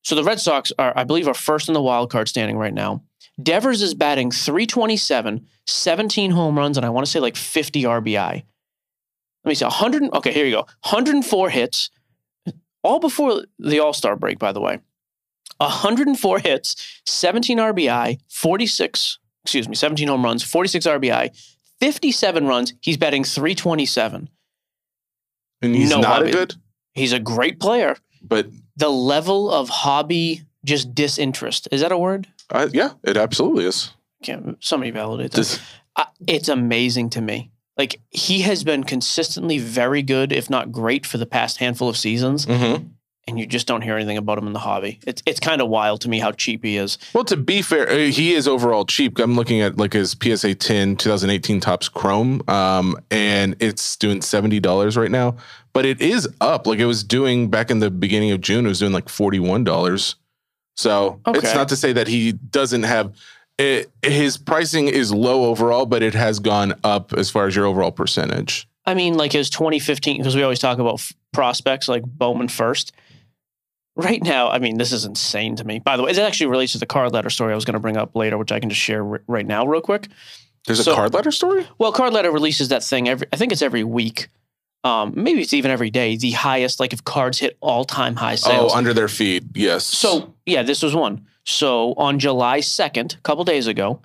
So the Red Sox are, I believe, are first in the wild card standing right now. Devers is batting 327, 17 home runs, and I want to say like 50 RBI. Let me see, 100. Okay, here you go. 104 hits, all before the All Star break, by the way. 104 hits, 17 RBI, 46, excuse me, 17 home runs, 46 RBI, 57 runs. He's batting 327. And he's No not hobby. a good, He's a great player. but The level of hobby just disinterest. Is that a word? uh, yeah, it absolutely is. Can't somebody validate that? Dis- I, it's amazing to me. Like he has been consistently very good, if not great, for the past handful of seasons, Mhm. and you just don't hear anything about him in the hobby. It's it's kind of wild to me how cheap he is. Well, to be fair, uh, he is overall cheap. I'm looking at like his PSA 10 2018 Topps Chrome, um, and it's doing seventy dollars right now. But it is up. Like it was doing back in the beginning of June. It was doing like forty one dollars. So Okay. it's not to say that he doesn't have. It, his pricing is low overall, but it has gone up as far as your overall percentage. I mean, like his 2015, because we always talk about f- prospects like Bowman first. Right now, I mean, this is insane to me. By the way, it actually relates to the Card Ladder story I was going to bring up later, which I can just share r- right now, real quick. There's So- a Card Ladder story. Well, Card Ladder releases that thing every. I think it's every week. Um, maybe it's even every day. The highest, like if cards hit all time high sales. Oh, under their feed. Yes. so yeah, this was one. So on July second, a couple days ago,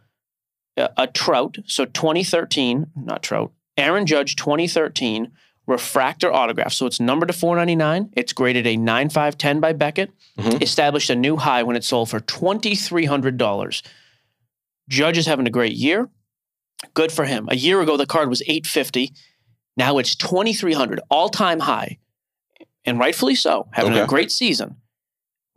a, a Trout. So 2013, not Trout. Aaron Judge 2013 refractor autograph. So it's numbered to 499. It's graded a 9510 by Beckett. Mhm. Established a new high when it sold for $2,300. Judge is having a great year. Good for him. A year ago, the card was 850. Now it's 2,300, all time high. And rightfully so, having a great season.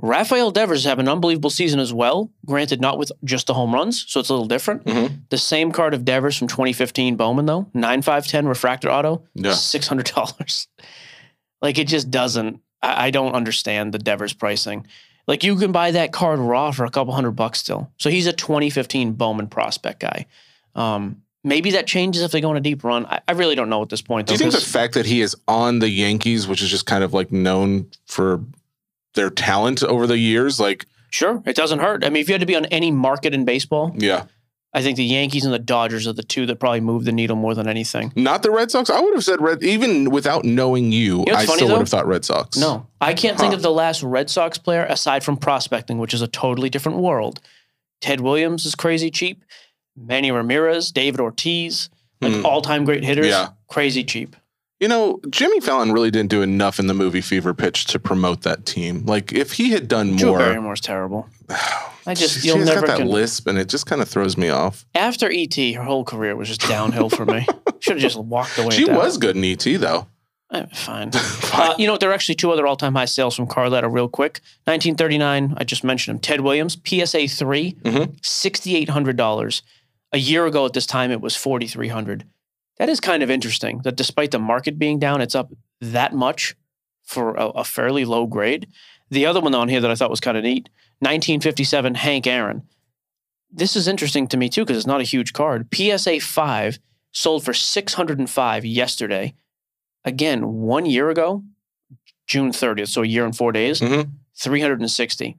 Rafael Devers have an unbelievable season as well. Granted, not with just the home runs, so it's a little different. Mhm. The same card of Devers from 2015 Bowman, though, 9510 refractor auto, Yeah. $600. like, it just doesn't. I, I don't understand the Devers pricing. Like, you can buy that card raw for a couple hundred bucks still. So he's a 2015 Bowman prospect guy. Um, maybe that changes if they go on a deep run. I, I really don't know at this point. Do Though, you think the fact that he is on the Yankees, which is just kind of like known for their talent over the years, like Sure, it doesn't hurt. I mean, if you had to be on any market in baseball, yeah, I think the Yankees and the Dodgers are the two that probably move the needle more than anything. not the Red Sox. I would have said Red, even without knowing you, know I still though? would have thought Red Sox. No, I can't think of the last Red Sox player aside from prospecting, which is a totally different world. Ted Williams is crazy cheap. Manny Ramirez, David Ortiz, like Hmm. all-time great hitters, Yeah. crazy cheap. You know, Jimmy Fallon really didn't do enough in the movie Fever Pitch to promote that team. Like, if he had done Drew more, Barrymore's terrible. I just she you'll has never got that con- lisp, and it just kind of throws me off. after ET, her whole career was just downhill for me. Should have just walked away. She was good in ET though. Eh, fine. Uh, you know, there are actually two other all-time high sales from Card Ladder real quick. 1939, I just mentioned him. Ted Williams, PSA 3, Mhm. $6,800. A year ago at this time, it was 4,300. That is kind of interesting that despite the market being down, it's up that much for a, a fairly low grade. The other one on here that I thought was kind of neat, 1957 Hank Aaron. This is interesting to me too because it's not a huge card. PSA 5 sold for 605 yesterday. Again, one year ago, June 30th, so a year and four days, Mhm. 360.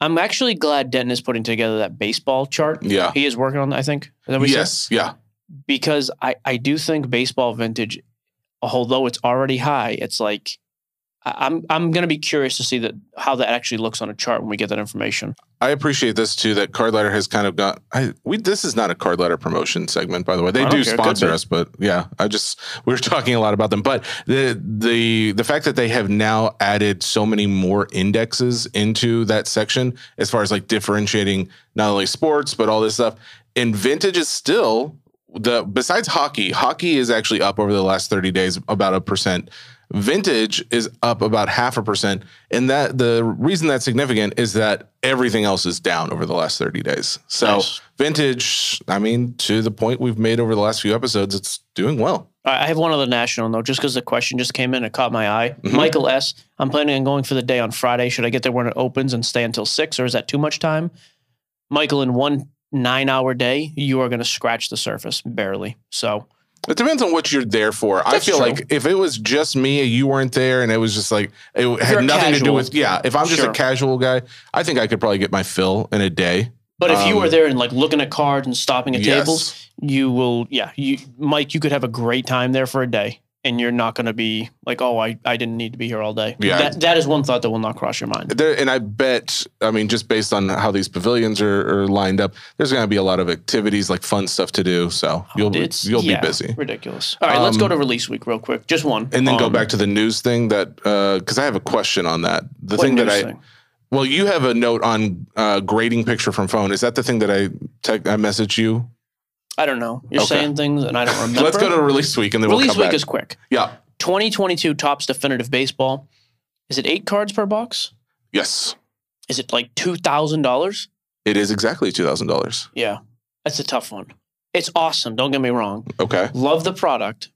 I'm actually glad Denton is putting together that baseball chart. Yeah. He is working on that, I think. Is that what he said? Yes. Yeah. Because I, I do think baseball vintage, although it's already high, it's like I'm I'm gonna be curious to see that how that actually looks on a chart when we get that information. I appreciate this too. That Card Ladder has kind of got. I we this is not a Card Ladder promotion segment, by the way. They oh, don't care, sponsor us, but yeah, I just we were talking a lot about them. But the the the fact that they have now added so many more indexes into that section, as far as like differentiating not only sports but all this stuff, and vintage is still the besides hockey. Hockey is actually up over the last thirty days about a percent. Vintage is up about half a percent. And that the reason that's significant is that everything else is down over the last 30 days. So Nice. vintage, I mean, to the point we've made over the last few episodes, it's doing well. I have one other national note, just because the question just came in, it caught my eye. Mhm. Michael S. I'm planning on going for the day on Friday. Should I get there when it opens and stay until six, or is that too much time? Michael, in one nine-hour day, you are going to scratch the surface barely. So It depends on what you're there for. I feel true. like if it was just me, and you weren't there, and it was just like it had nothing to do with yeah. If I'm just Sure. a casual guy, I think I could probably get my fill in a day. But if you Um, were there and like looking at cards and stopping at Yes. tables, you will, yeah, you, Mike, you could have a great time there for a day, and you're not going to be like, oh, I, I didn't need to be here all day. Yeah. that that is one thought that will not cross your mind. There, and I bet, I mean, just based on how these pavilions are, are lined up, there's going to be a lot of activities, like fun stuff to do. So you'll It's you'll yeah, be busy. Ridiculous. All right, let's go Um, to release week real quick. Just one, And then go Um, back to the news thing that because I have a question on that. The thing that I thing? well, you have a note on uh, grading picture from phone. Is that the thing that I tech I messaged you? I don't know. You're Okay. saying things and I don't remember. Let's go to release week and then release we'll come week back. is quick. yeah. 2022 Topps definitive baseball. Is it eight cards per box? Yes. Is it like two thousand dollars? It is exactly two thousand dollars. Yeah, that's a tough one. It's awesome. Don't get me wrong. Okay. Love the product.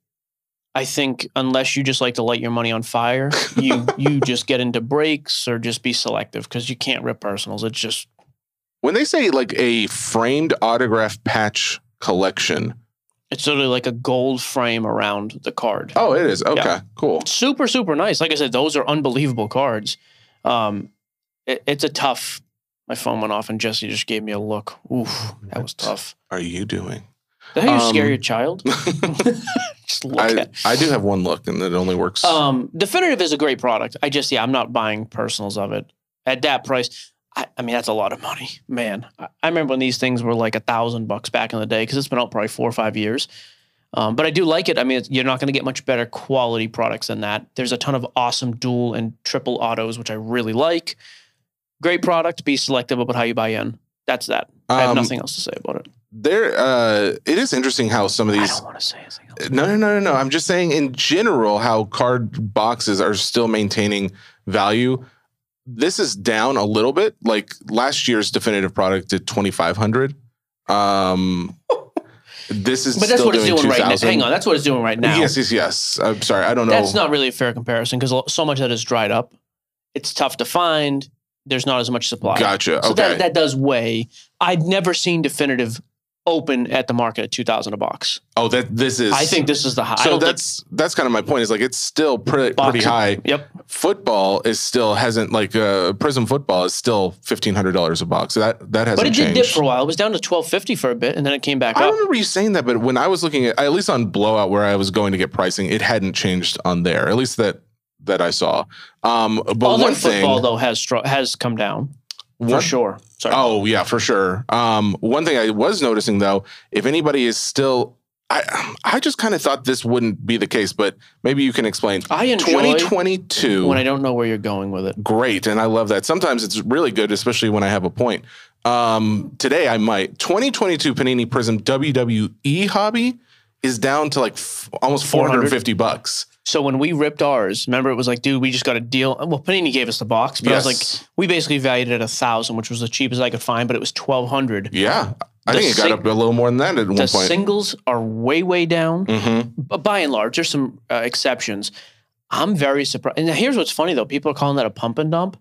I think unless you just like to light your money on fire, you you just get into breaks or just be selective because you can't rip personals. It's just When they say like a framed autograph patch collection, it's sort of like a gold frame around the card. oh, it is okay, Yeah. cool. Super super nice. Like I said, those are unbelievable cards. Um, it, it's a tough. My phone went off and Jesse just gave me a look. Oof, that was tough. Are you doing? Is that how you Um, scare your child? just look I. I do have one look and it only works. Um, Definitive is a great product. I just, yeah, I'm not buying personals of it at that price. I, I mean, that's a lot of money, man. I, I remember when these things were like a thousand bucks back in the day because it's been out probably four or five years. Um, but I do like it. I mean, it's, you're not going to get much better quality products than that. There's a ton of awesome dual and triple autos, which I really like. Great product. Be selective about how you buy in. That's that. I have Um, nothing else to say about it. there, uh, it is interesting how some of these. I don't want to say anything else. No, no, no, no, no. I'm just saying in general how card boxes are still maintaining value. This is down a little bit. Like last year's definitive product did 2,500. Um, this is But that's still what it's doing right now. Hang on, that's what it's doing right now. Yes, yes, yes. I'm sorry. I don't know. That's not really a fair comparison because so much of that is dried up. It's tough to find. There's not as much supply. Gotcha. So okay. that, that does weigh. I'd never seen definitive open at the market at 2000 a box. oh, that this is. I think this is the high. So don't think that's that's kind of my point. Is like it's still pretty pretty high. Yep. Football is still hasn't like uh, Prism football is still fifteen hundred dollars a box. So that that hasn't But it did changed. dip for a while. It was down to 1250 for a bit and then it came back I up. remember you saying that, but when I was looking at at least on Blowout where I was going to get pricing, it hadn't changed on there. At least that that I saw. Um, but Other one football thing, though has has come down for one- sure. Sorry. Oh yeah, for sure. Um, one thing I was noticing though, if anybody is still, I I just kind of thought this wouldn't be the case, but maybe you can explain. I enjoy 2022 when I don't know where you're going with it. great and i love that sometimes it's really good especially when i have a point um today i might 2022 panini prism wwe hobby is down to like f- almost 450 bucks So when we ripped ours, remember it was like, dude, we just got a deal. Well, Panini gave us the box, but I was like, we basically valued it at a thousand, which was the cheapest I could find, but it was twelve hundred. yeah i The think it got sing- up a little more than that at one The point singles are way, way down. hmm But by and large, there's some uh, exceptions. I'm very surprised. And here's what's funny though: people are calling that a pump and dump.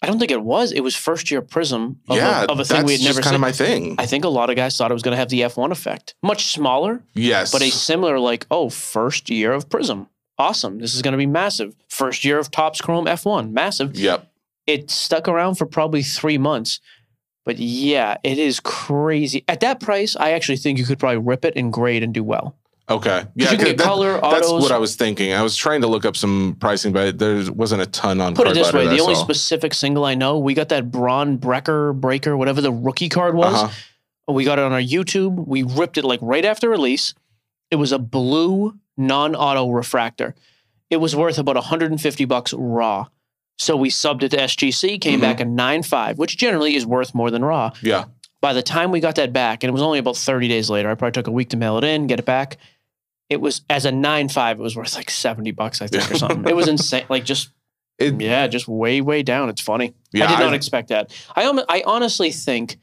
I don't think it was. It was first year Prism of, yeah a, of a thing we had never kind seen. of my thing I think a lot of guys thought it was going to have the F1 effect, much smaller, yes but a similar like, oh, first year of Prism, awesome. This is going to be massive. First year of Topps Chrome F1, massive. yep It stuck around for probably three months, but yeah, it is crazy. At that price, I actually think you could probably rip it and grade and do well. okay yeah you can get that- color, that's autos. what i was thinking i was trying to look up some pricing but there wasn't a ton on Put it this way: the only specific single I know, we got that Bron Breakker breaker, whatever the rookie card was. Uh-huh. We got it on our YouTube. We ripped it like right after release. It was a blue non-auto refractor. It was worth about 150 bucks raw. So we subbed it to SGC, came Mhm. back a 9.5, which generally is worth more than raw. yeah By the time we got that back, and it was only about 30 days later, I probably took a week to mail it in, get it back. It was as a 9.5, it was worth like 70 bucks, I think, or something. it was insane. Like just It- yeah, just way, way down. It's funny. yeah I did not I- expect that. I I honestly think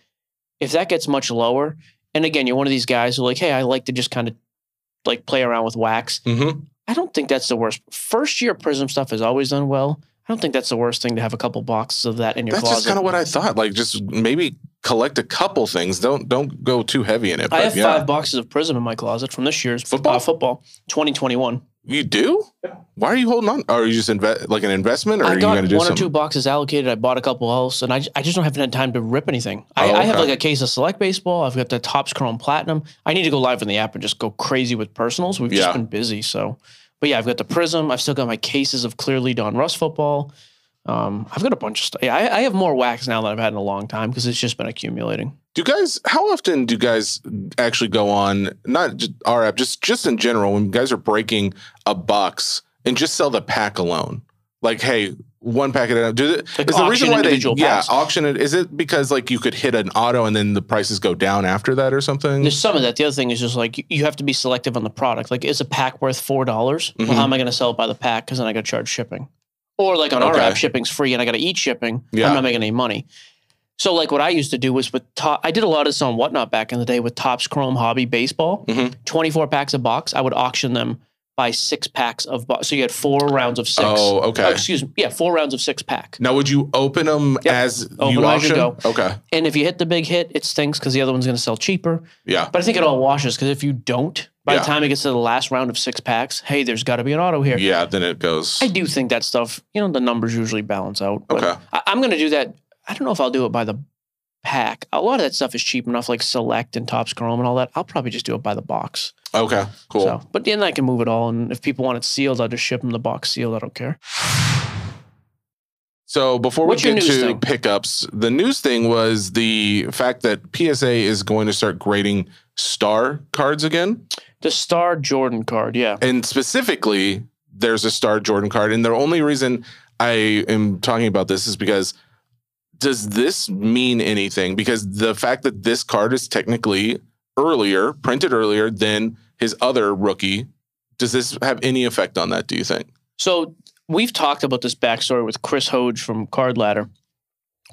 if that gets much lower, and again, you're one of these guys who like, hey, I like to just kind of like play around with wax. Mhm. I don't think that's the worst. First year Prism stuff has always done well. I don't think that's the worst thing to have a couple boxes of that in your That's closet. That's just kind of what I thought. Like, just maybe collect a couple things. Don't don't go too heavy in it. I but have yeah. five boxes of Prism in my closet from this year's Football? uh, football 2021. You do? Why are you holding on? Or are you just invest like an investment, or are I you got going to do one or two boxes allocated. I bought a couple else, and I, I just don't have had time to rip anything. I, Oh, I have like a case of Select Baseball. I've got the Topps Chrome Platinum. I need to go live in the app and just go crazy with personals. We've Yeah. just been busy. So, but yeah, I've got the Prism. I've still got my cases of clearly Donruss football. Um, I've got a bunch of stuff. Yeah, I, I have more wax now than I've had in a long time because it's just been accumulating. Do you guys? How often do you guys actually go on? Not just our app, just just in general. When you guys are breaking a box and just sell the pack alone, like hey, one packet. At a, do it, Like is the reason why they individual yeah auction it? Is it because like you could hit an auto and then the prices go down after that or something? There's some of that. The other thing is just like you- have to be selective on the product. Like, is a pack worth four dollars? Well, Mhm. how am I going to sell it by the pack? Because then I got to charge shipping. Or like on our app, shipping's free, and I got to eat shipping. Yeah. I'm not making any money. So like what I used to do was with top. I did a lot of this on whatnot back in the day with Topps Chrome Hobby Baseball. Mhm. 24 packs a box. I would auction them by six packs of box. So you had four rounds of six. Oh, okay. Oh, excuse me. Yeah, four rounds of six pack. now, would you open them Yep. as Open you 'em as you auction? go. Okay, And if you hit the big hit, it stinks because the other one's going to sell cheaper. yeah, But I think it all washes because if you don't, by Yeah. the time it gets to the last round of six packs, hey, there's got to be an auto here. yeah. Then it goes. I do think that stuff, you know, the numbers usually balance out. But Okay. I, I'm going to do that. I don't know if I'll do it by the pack. A lot of that stuff is cheap enough, like Select and Topps Chrome and all that. I'll probably just do it by the box. Okay, cool. So, but then I can move it all. And if people want it sealed, I'll just ship them the box sealed. I don't care. So before What's we get to thing? pickups, the news thing was the fact that PSA is going to start grading star cards again, The Star Jordan card, yeah. and specifically, there's a star Jordan card, and the only reason I am talking about this is because does this mean anything? Because the fact that this card is technically earlier, printed earlier than his other rookie, does this have any effect on that? Do you think? So we've talked about this backstory with Chris Hoge from Card Ladder.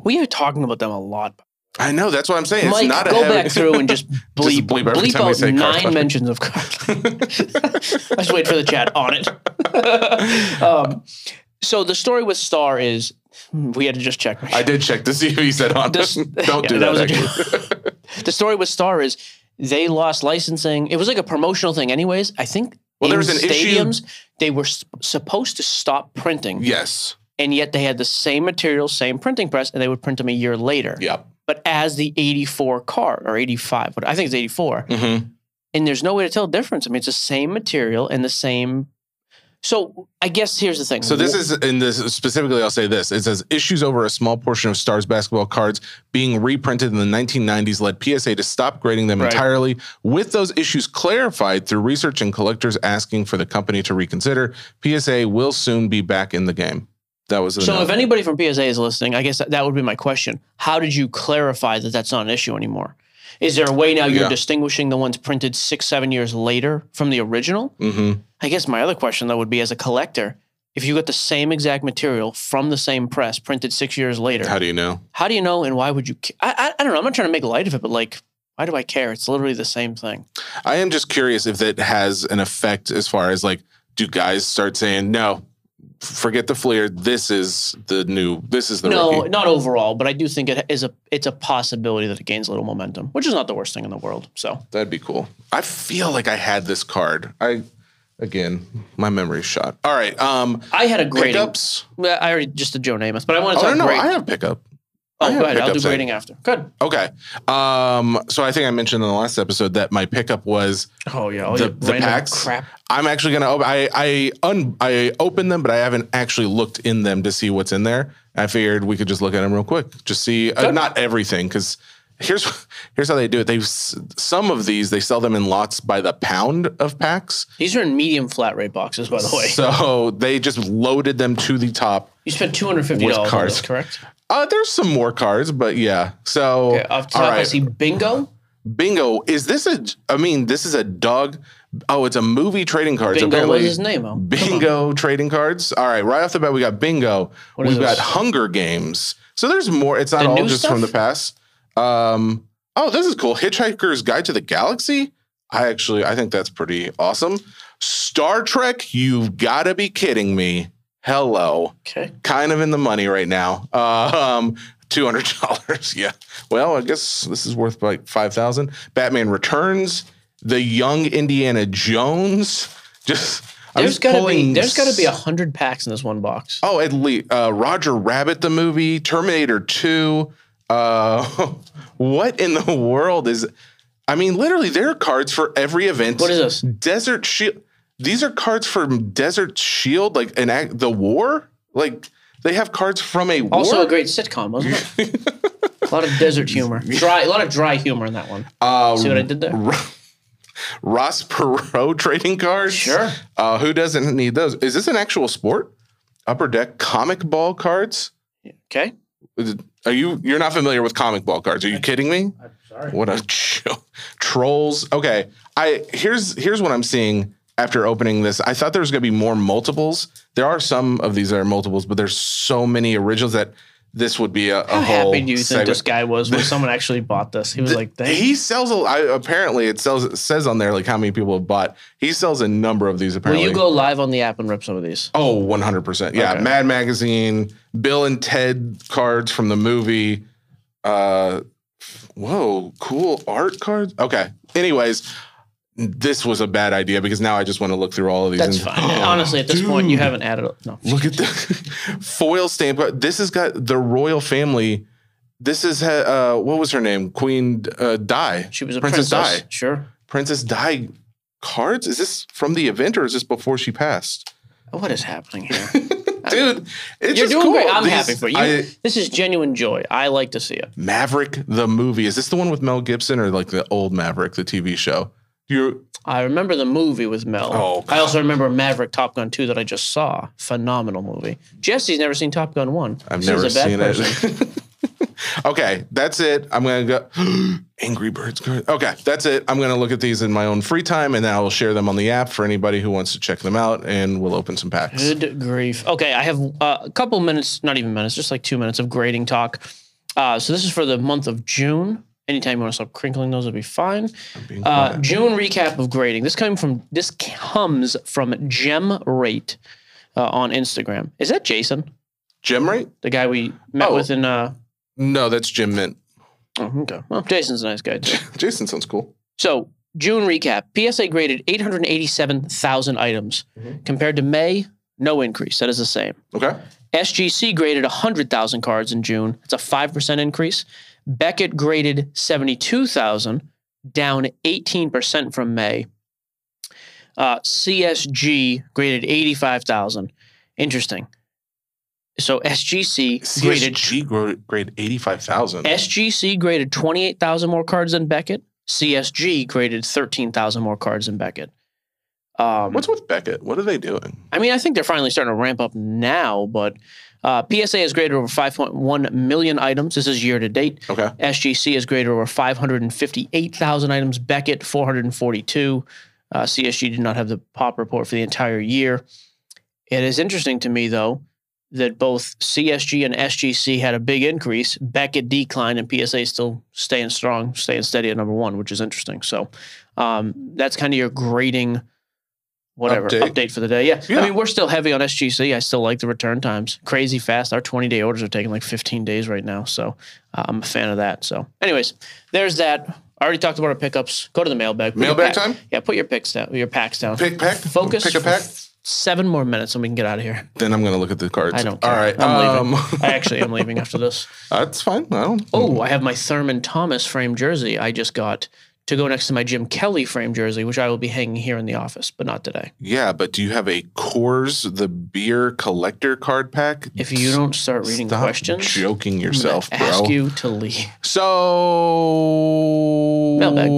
We are talking about them a lot. I know that's what I'm saying. It's Mike, not a go back through and just bleep, bleep bleep, we out Card nine mentions of Card Ladder. I just wait for the chat on it. um, so the story with Star is we had to just check. I did check to see if he said on. This- Don't yeah, do that that. the story with Star is they lost licensing. It was like a promotional thing, anyways. I think. Well, there in was an issue- stadiums. They were s- supposed to stop printing, yes. and yet they had the same material, same printing press, and they would print them a year later. Yep. But as the 84 card or 85, but I think it's 84, hmm and there's no way to tell the difference. I mean, it's the same material and the same. So I guess here's the thing. So this is in this specifically. I'll say this: it says issues over a small portion of Stars basketball cards being reprinted in the 1990s led PSA to stop grading them Right. entirely. With those issues clarified through research and collectors asking for the company to reconsider, PSA will soon be back in the game. That was So note. if anybody from PSA is listening, I guess that, that would be my question. How did you clarify that that's not an issue anymore? Is there a way now you're Yeah. distinguishing the ones printed six, seven years later from the original? Mhm. I guess my other question though would be as a collector, if you got the same exact material from the same press printed six years later, How do you know? how do you know and why would you? ca- I, I I don't know. I'm not trying to make light of it, but like, why do I care? It's literally the same thing. I am just curious if that has an effect as far as like, do guys start saying no? Forget the Fleer. This is the new. This is the no, rookie. not overall, but I do think it is a it's a possibility that it gains a little momentum, which is not the worst thing in the world. So That'd be cool. I feel like I had this card. I again, my memory's shot. All right. Um I had a grading. pickups. Well, I already just did Joe Namath, but I want Oh to no, talk no, grade. I have pickup. oh, I go ahead. I'll do grading after. Good. Okay. Um, so I think I mentioned in the last episode that my pickup was Oh yeah, all The- the packs? crap. I'm actually gonna open I I un I opened them, but I haven't actually looked in them to see what's in there. I figured we could just look at them real quick. Just see uh, not everything, because here's here's how they do it. They some of these they sell them in lots by the pound of packs. These are in medium flat rate boxes, by the way. So they just loaded them to the top. you spent two hundred fifty dollars cards. correct? Uh, there's some more cards, but yeah. So Okay, off the all I see bingo. bingo. Is this a? I mean, this is a dog. Oh, it's a movie trading cards. Bingo Apparently, was his name. Oh. Bingo trading cards. All right, right off the bat, we got bingo. What We've got? Hunger Games. So there's more. It's not The all just from the past. Um, oh, this is cool. Hitchhiker's Guide to the Galaxy. I actually, I think that's pretty awesome. Star Trek. You've got to be kidding me. Hello Okay. kind of in the money right now. Um, two hundred dollars. Yeah. Well, I guess this is worth like five thousand. Batman Returns, the young Indiana Jones. Just There's gotta be there's gotta be a hundred packs in this one box. Oh, at least uh, Roger Rabbit the movie, Terminator 2. Uh, what in the world is I mean, literally there are cards for every event. What is this? Desert Shield. These are cards from Desert Shield, like an act, the war. Like they have cards from a war. Also a great sitcom, wasn't it? a lot of desert humor, dry, a lot of dry humor in that one. Uh, See what I did there? Ross Perot trading cards. Sure. Uh, who doesn't need those? Is this an actual sport? Upper deck comic ball cards. Okay, Are you you're not familiar with comic ball cards? Are you kidding me? I'm sorry. What a joke. trolls. Okay, I here's here's what I'm seeing after opening this. I thought there was going to be more multiples. There are some of these that are multiples, but there's so many originals that this would be a, a how whole. happy do you think this guy was when someone actually bought this? He was like, "Thank He sells a. I, apparently, it sells. It says on there like how many people have bought. He sells a number of these. Will Apparently, you go live on the app and rip some of these? Oh, 100%. Yeah. Okay. Mad Magazine, Bill and Ted cards from the movie. Uh, whoa, cool art cards. Okay. Anyways, this was a bad idea because now I just want to look through all of these. That's and- fine. Honestly, at this point, you haven't added. No, Look at the foil stamp. This has got the royal family. This is, uh, what was her name? Queen uh, Di. she was a Princess princess. Di. Sure. Princess Di cards. Is this from the event or is this before she passed? What is happening here? Dude, it's You're doing cool. great. I'm These- happy for you. I- this is genuine joy. I like to see it. Maverick the movie. Is this the one with Mel Gibson or like the old Maverick, the TV show? You I remember the movie with Mel. Oh, I also remember Maverick Top Gun 2 that I just saw. Phenomenal movie. Jesse's never seen Top Gun 1. I've never seen person. it. okay, that's it. I'm gonna go Angry Birds. Okay, that's it. I'm gonna look at these in my own free time and then I will share them on the app for anybody who wants to check them out and we'll open some packs. Good grief. Okay, I have uh, a couple minutes, not even minutes, just like two minutes of grading talk. Uh, so this is for the month of June. Anytime you want to stop crinkling those, would be fine. Uh. June recap of grading. This coming from this comes from Gem Rate uh, on Instagram. Is that Jason, Jim, Rate? the guy we met Oh. with in? Uh, No, that's Jim Mint. oh, okay. Well, Jason's a nice guy too. Jason sounds cool. So June recap: PSA graded 887,000 items compared to May. No increase. That is the same. Okay. SGC graded 100,000 cards in June. That's a 5% increase. Beckett graded 72,000, down 18% from May. Uh, CSG graded 85,000. Interesting. So SGC graded CSG gra- grade 85,000. SGC graded 28,000 more cards than Beckett. CSG graded 13,000 more cards than Beckett. Um, What's with Beckett? What are they doing? I mean, I think they're finally starting to ramp up now, but uh, PSA has graded over 5.1 million items. This is year to date. Okay. SGC has graded over 558,000 items. Beckett, 442. Uh, CSG did not have the pop report for the entire year. It is interesting to me, though, that both CSG and SGC had a big increase. Beckett declined, and PSA is still staying strong, staying steady at number one, which is interesting. So um, that's kind of your grading, whatever Update. update, for the day. Yeah. Yeah. I mean we're still heavy on SGC. I still like the return times, crazy fast. Our 20 day orders are taking like 15 days right now, so uh, I'm a fan of that. So, anyways, there's that. I already talked about our pickups. Go to the mailbag. Put Mailbag pack- time? Yeah, put your picks down. Your packs down. Pick pack? Focus. Pick a pack? Seven more minutes, and we can get out of here. Then I'm going to look at the cards. I don't care. All right. I'm leaving. um, I actually am leaving after this. That's fine. I don't. Oh, I have my Thurman Thomas frame jersey. I just got to go next to my Jim Kelly frame jersey, which I will be hanging here in the office, but not today. Yeah, but do you have a Coors the beer collector card pack? If you don't start reading Stop questions, joking yourself, bro. ask you to leave. So Mailbag.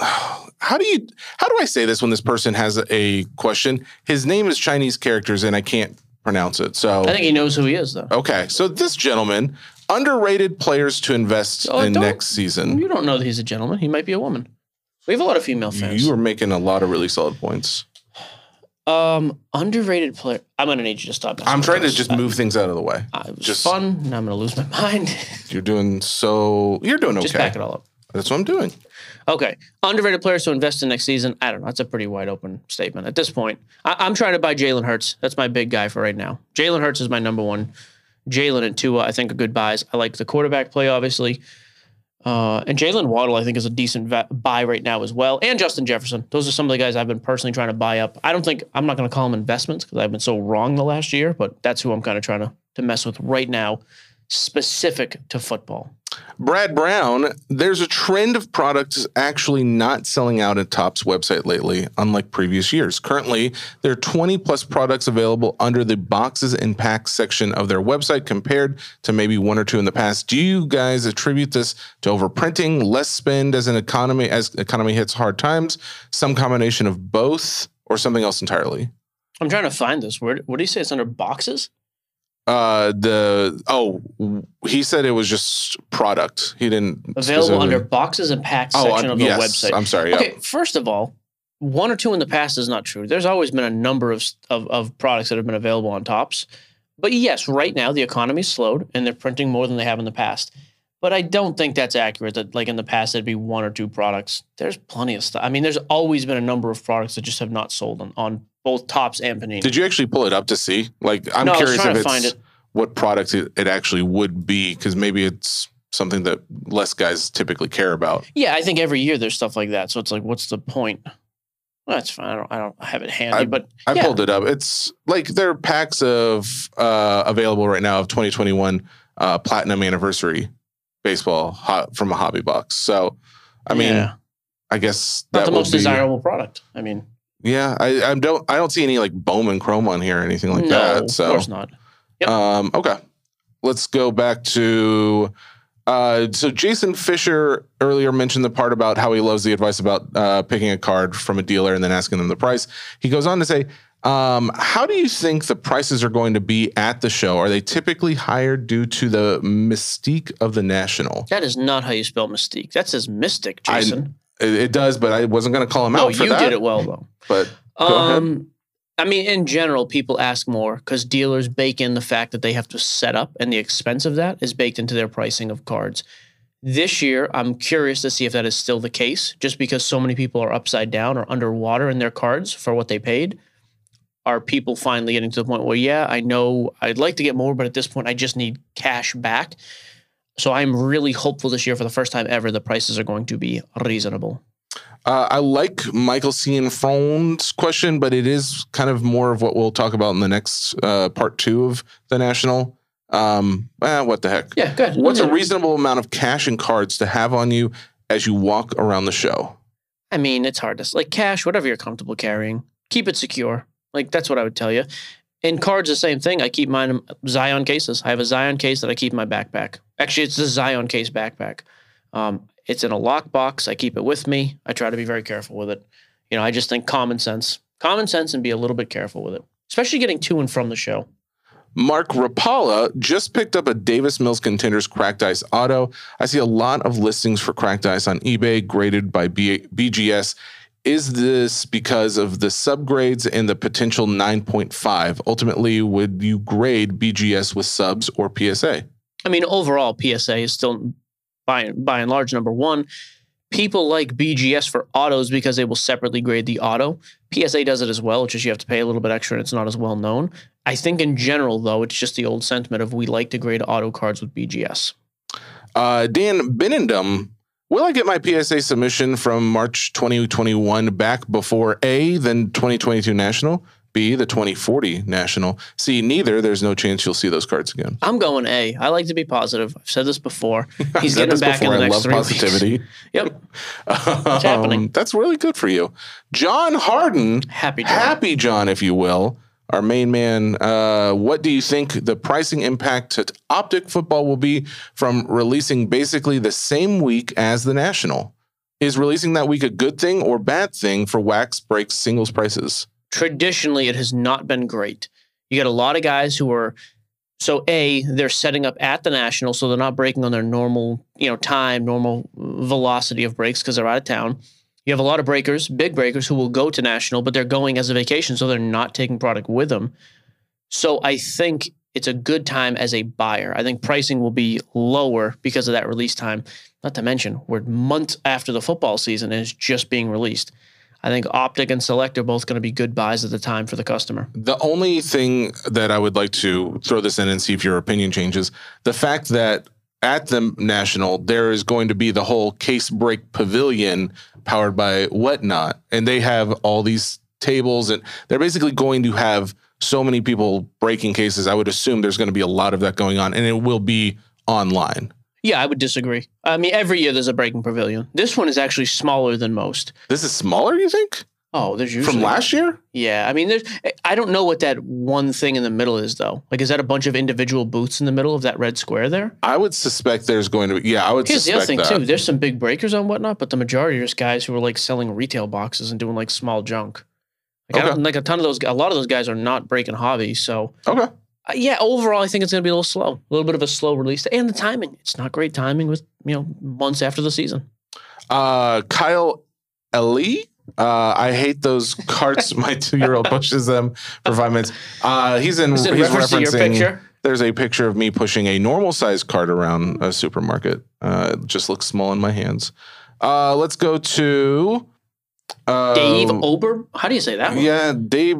How do you how do I say this when this person has a question? His name is Chinese characters and I can't pronounce it. So I think he knows who he is, though. okay, so this gentleman underrated players to invest Oh, in next season. You don't know that he's a gentleman. He might be a woman. We have a lot of female fans. You are making a lot of really solid points. um, underrated player. I'm gonna need you to stop. I'm trying to just move things out of the way. I, it was just- fun. Now I'm gonna lose my mind. You're doing so. You're doing okay. just pack it all up. That's what I'm doing. Okay, underrated players to invest in next season. I don't know. That's a pretty wide open statement at this point. I, I'm trying to buy Jalen Hurts. That's my big guy for right now. Jalen Hurts is my number one. Jalen and Tua, I think, are good buys. I like the quarterback play, obviously. Uh, and Jaylen Waddle, I think, is a decent va- buy right now as well. And Justin Jefferson. Those are some of the guys I've been personally trying to buy up. I don't think I'm not going to call them investments because I've been so wrong the last year, but that's who I'm kind of trying to, to mess with right now, specific to football. Brad Brown, there's a trend of products actually not selling out at Top's website lately, unlike previous years. Currently, there are 20 plus products available under the boxes and packs section of their website compared to maybe one or two in the past. Do you guys attribute this to overprinting, less spend as an economy as economy hits hard times, some combination of both, or something else entirely? I'm trying to find this. Where, what do you say? It's under boxes? Uh, the oh, he said it was just product. He didn't Available under boxes and packs Oh, section I- of the yes, website. I'm sorry. Yeah. Okay, first of all, one or two in the past is not true. There's always been a number of, of, of products that have been available on Topps. But yes, right now the economy's slowed and they're printing more than they have in the past. But I don't think that's accurate that like in the past there'd be one or two products. There's plenty of stuff. I mean, there's always been a number of products that just have not sold on, on both Topps and Panini. Did you actually pull it up to see? Like, I'm No, curious if it's find it. what product it, it actually would be, because maybe it's something that less guys typically care about. yeah, I think every year there's stuff like that. So it's like, what's the point? Well, that's fine. I don't, I don't have it handy, I- but I Yeah. pulled it up. It's like there are packs of uh, available right now of 2021 uh, platinum anniversary baseball hot, from a hobby box. So, I mean, Yeah. I guess not the most be, desirable product. I mean, Yeah, I, I don't I don't see any like Bowman Chrome on here or anything like no, that. of So course not. Yep. Um, okay. Let's go back to uh, so Jason Fisher earlier mentioned the part about how he loves the advice about uh, picking a card from a dealer and then asking them the price. He goes on to say, um, how do you think the prices are going to be at the show? Are they typically higher due to the mystique of the national? That is not how you spell mystique. That says mystic, I- Jason. It, it does, but I wasn't going to call him no, out for you that. did it well though. But Go ahead. Um, I mean, in general, people ask more because dealers bake in the fact that they have to set up, and the expense of that is baked into their pricing of cards. This year, I'm curious to see if that is still the case, just because so many people are upside down or underwater in their cards for what they paid. Are people finally getting to the point where, yeah, I know I'd like to get more, but at this point, I just need cash back. So I'm really hopeful this year, for the first time ever, the prices are going to be reasonable. Uh, I like Michael C. and Cianfrone's question, but it is kind of more of what we'll talk about in the next uh, part two of the national. Um, eh, what the heck? Yeah, good. What's a reasonable amount of cash and cards to have on you as you walk around the show? I mean, it's hard to like cash, whatever you're comfortable carrying. Keep it secure. Like that's what I would tell you. In cards, the same thing. I keep mine in Zion cases. I have a Zion case that I keep in my backpack. Actually, it's the Zion case backpack. Um, it's in a lockbox. I keep it with me. I try to be very careful with it. You know, I just think common sense, common sense, and be a little bit careful with it, especially getting to and from the show. Mark Rapala just picked up a Davis Mills Contenders Cracked Ice Auto. I see a lot of listings for Cracked Ice on eBay graded by B- BGS. Is this because of the subgrades and the potential 9.5? Ultimately, would you grade BGS with subs or PSA? I mean, overall, PSA is still by by and large number one. People like BGS for autos because they will separately grade the auto. PSA does it as well, it's just you have to pay a little bit extra and it's not as well known. I think in general, though, it's just the old sentiment of we like to grade auto cards with BGS. Uh, Dan Benendum, will I get my PSA submission from March 2021 back before A, then 2022 National, B, the 2040 National, C, neither? There's no chance you'll see those cards again. I'm going A. I like to be positive. I've said this before. He's getting back in before. the I next love three weeks. positivity. Yep. It's happening. Um, that's really good for you. John Harden, Happy John. Happy John, if you will, our main man. Uh, what do you think the pricing impact to Optic football will be from releasing basically the same week as the National? Is releasing that week a good thing or bad thing for Wax Breaks singles prices? traditionally it has not been great. You get a lot of guys who are so a they're setting up at the national, so they're not breaking on their normal you know time, normal velocity of breaks because they're out of town. You have a lot of breakers, big breakers, who will go to national, but they're going as a vacation, so they're not taking product with them. So I think it's a good time as a buyer. I think pricing will be lower because of that release time. Not to mention, we're months after the football season it's just being released. I think Optic and Select are both going to be good buys at the time for the customer. The only thing that I would like to throw this in and see if your opinion changes the fact that at the national, there is going to be the whole case break pavilion powered by whatnot, and they have all these tables, and they're basically going to have so many people breaking cases. I would assume there's going to be a lot of that going on, and it will be online. Yeah, I would disagree. I mean, every year there's a breaking pavilion. This one is actually smaller than most. This is smaller, you think, Oh, there's usually from last year? Yeah, I mean, there's. I don't know what that one thing in the middle is though. Like, is that a bunch of individual booths in the middle of that red square there? I would suspect there's going to be. Yeah, I would Here's the other thing that. too. There's some big breakers on whatnot, but the majority are just guys who are like selling retail boxes and doing like small junk. Like, I Okay. don't, like a ton of those. A lot of those guys are not breaking hobbies. So Okay. uh, yeah, overall, I think it's going to be a little slow, a little bit of a slow release, and the timing. It's not great timing with you know months after the season. Uh, Kyle Ellie. Uh, I hate those carts. My two-year-old pushes them for five minutes. Uh, he's in. Is it he's reference to your referencing. picture? There's a picture of me pushing a normal-sized cart around a supermarket. Uh, it just looks small in my hands. Uh, let's go to uh, Dave Ober. How do you say that? One? Yeah, Dave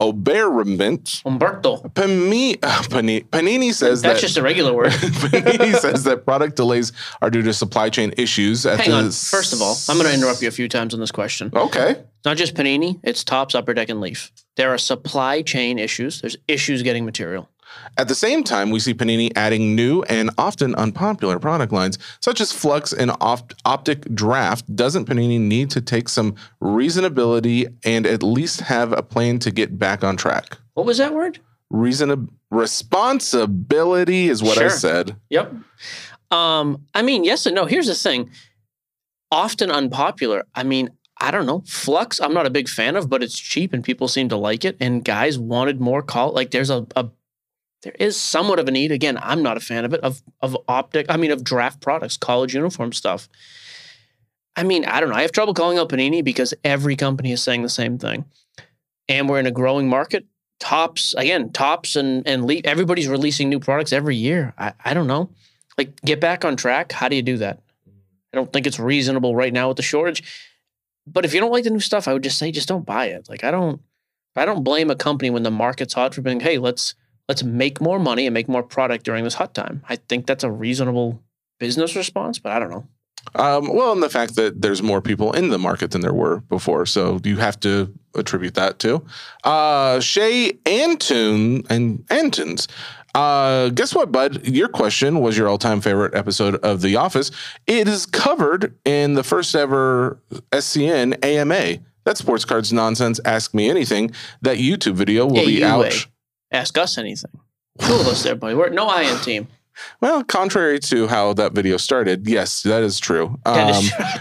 Oberiment. Umberto. Panini, uh, Panini, Panini says That's that just a regular word. Panini says that product delays are due to supply chain issues. At Hang on. First of all, I'm going to interrupt you a few times on this question. Okay. Not just Panini, it's Topps, Upper Deck, and Leaf. There are supply chain issues. There's issues getting material. At the same time, we see Panini adding new and often unpopular product lines, such as Flux and Opt- Optic Draft. Doesn't Panini need to take some reasonability and at least have a plan to get back on track? What was that word? Reason responsibility is what I said. Yep. Um, I mean, yes and no. Here's the thing. Often unpopular. I mean, I don't know. Flux, I'm not a big fan of, but it's cheap and people seem to like it. And guys wanted more call. Like there's a, a there is somewhat of a need. Again, I'm not a fan of it, of of optic, I mean of draft products, college uniform stuff. I mean, I don't know. I have trouble calling out Panini because every company is saying the same thing. And we're in a growing market. Topps, again, Topps and and leaf, everybody's releasing new products every year. I, I don't know like get back on track how do you do that i don't think it's reasonable right now with the shortage but if you don't like the new stuff i would just say just don't buy it like i don't i don't blame a company when the market's hot for being hey let's let's make more money and make more product during this hot time i think that's a reasonable business response but i don't know Um, well, and the fact that there's more people in the market than there were before, so you have to attribute that to. Uh, Shay Antun and Antons. Uh, guess what, bud? Your question was your all-time favorite episode of The Office. It is covered in the first ever SCN AMA. That sports cards nonsense. Ask me anything. That YouTube video will be AUA. out. Ask us anything two of us there buddy we're no i am team Well, contrary to how that video started, yes, that is true. That is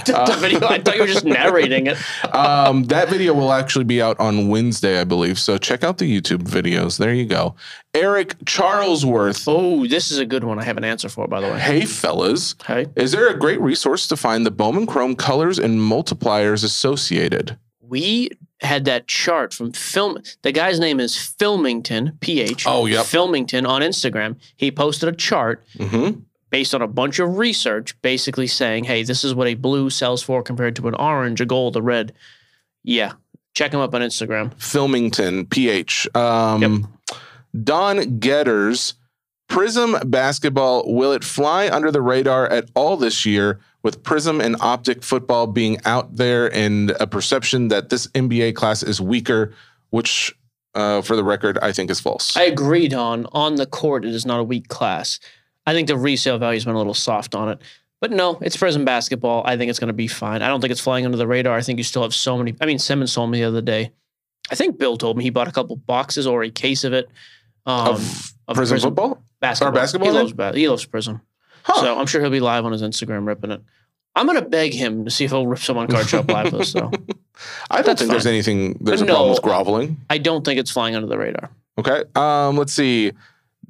Um, the video i thought you were just narrating it um, that video will actually be out on Wednesday, I believe. So check out the YouTube videos. There you go. Eric Charlesworth. oh this is a good one i have an answer for by the way Hey, fellas. hey Is there a great resource to find the Bowman Chrome colors and multipliers associated? we had that chart from film. The guy's name is Filmington, PH. Oh, yeah. Filmington on Instagram. He posted a chart Mm-hmm. based on a bunch of research, basically saying, hey, this is what a blue sells for compared to an orange, a gold, a red. Yeah. Check him up on Instagram. Filmington, PH. Um, Don Getters. Prism basketball, will it fly under the radar at all this year with Prism and Optic football being out there and a perception that this NBA class is weaker, which, uh, for the record, I think is false. I agreed on on the court, it is not a weak class. I think the resale value's been a little soft on it. But no, it's Prism basketball. I think it's going to be fine. I don't think it's flying under the radar. I think you still have so many. I mean, Simmons told me the other day. I think Bill told me he bought a couple boxes or a case of it. Um, of, Prism, football? basketball. basketball He loves, ba- he loves Prism. Huh. So I'm sure he'll be live on his Instagram ripping it. I'm going to beg him to see if he'll rip some on Card Shop Live with us, though. I don't that's think there's fine. anything, there's a No. problem with groveling. I don't think it's flying under the radar. Okay. Um, let's see.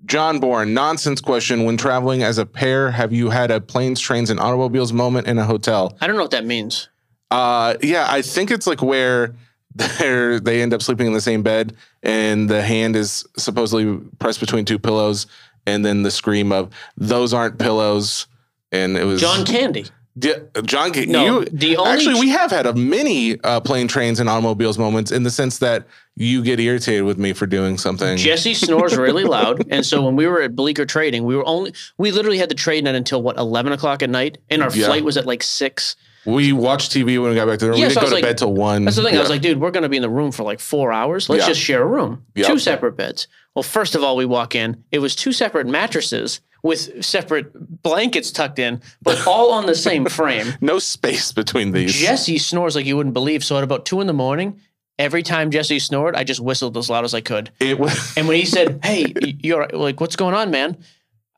John Bourne, nonsense question. When traveling as a pair, have you had a planes, trains, and automobiles moment in a hotel? I don't know what that means. Uh, yeah, I think it's like where they're they end up sleeping in the same bed, and the hand is supposedly pressed between two pillows, and then the scream of "those aren't pillows," and it was John Candy. Yeah, John. Ca- No, you the only actually we have had a many uh, plane, trains, and automobiles moments in the sense that you get irritated with me for doing something. Jesse snores really loud, and so when we were at Bleecker trading, we were only we literally had the trade net until what eleven o'clock at night, and our Yeah. flight was at like six. we watched TV when we got back to the room. Yeah, we didn't I go to like- bed till one. That's the thing. I was like, dude, we're going to be in the room for like four hours. Let's Yeah. just share a room, two separate beds. Well, first of all, we walk in. It was two separate mattresses with separate blankets tucked in, but all on the same frame. no space between these. Jesse snores like you wouldn't believe. So at about two in the morning, every time Jesse snored, I just whistled as loud as I could. It was. And when he said, "Hey, you're like, what's going on, man?"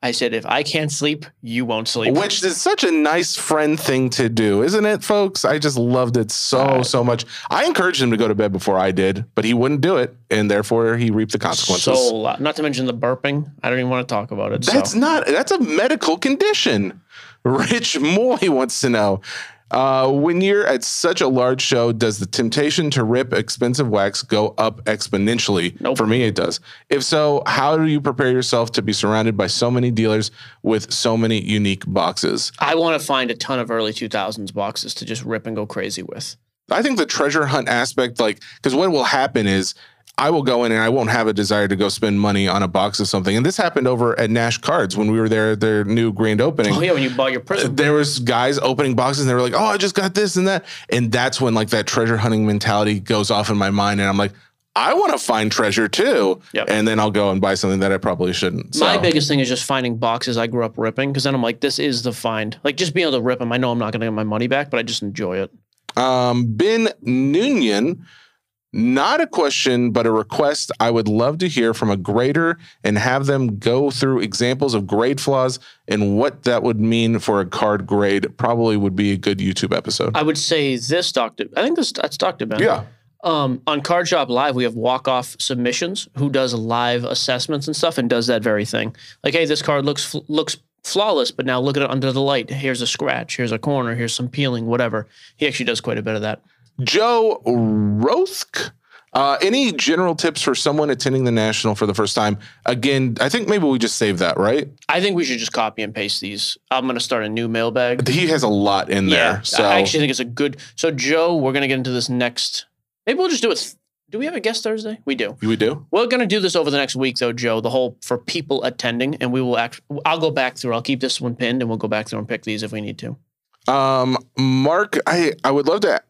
I said, "If I can't sleep, you won't sleep." Which is such a nice friend thing to do, isn't it, folks? I just loved it so, uh, so much. I encouraged him to go to bed before I did, but he wouldn't do it. And therefore, he reaped the consequences. so loud. Not to mention the burping. I don't even want to talk about it. That's so. not, that's a medical condition. Rich Moy wants to know uh, when you're at such a large show, does the temptation to rip expensive wax go up exponentially? Nope. For me, it does. If so, how do you prepare yourself to be surrounded by so many dealers with so many unique boxes? I want to find a ton of early 2000s boxes to just rip and go crazy with. I think the treasure hunt aspect, like, because what will happen is I will go in and I won't have a desire to go spend money on a box of something. And this happened over at Nash Cards when we were there at their new grand opening. Oh yeah, when you bought your prism. There was guys opening boxes and they were like, "Oh, I just got this and that," and that's when like that treasure hunting mentality goes off in my mind, and I'm like, "I want to find treasure too," Yep. and then I'll go and buy something that I probably shouldn't. My biggest thing is just finding boxes I grew up ripping because then I'm like, this is the find. Like just being able to rip them. I know I'm not going to get my money back, but I just enjoy it. Um, Ben Noonian, not a question, but a request. I would love to hear from a grader and have them go through examples of grade flaws and what that would mean for a card grade. Probably would be a good YouTube episode. I would say this, Doctor. I think this that's Doctor Ben. yeah. Um, on Card Shop Live, we have walk off submissions who does live assessments and stuff and does that very thing. Like, hey, this card looks looks flawless, but now look at it under the light. Here's a scratch. Here's a corner. Here's some peeling. Whatever. He actually does quite a bit of that. Joe Rothk. Uh, any general tips for someone attending the national for the first time? Again, I think maybe we just save that, right? I think we should just copy and paste these. I'm going to start a new mailbag. He has a lot in there. So I actually think it's a good. So Joe, we're gonna get into this next. Maybe we'll just do it. Do we have a guest Thursday? We do. we do. We're gonna do this over the next week, though, Joe. The whole for people attending, and we will act. I'll go back through. I'll keep this one pinned, and we'll go back through and pick these if we need to. Um, Mark, I, I would love to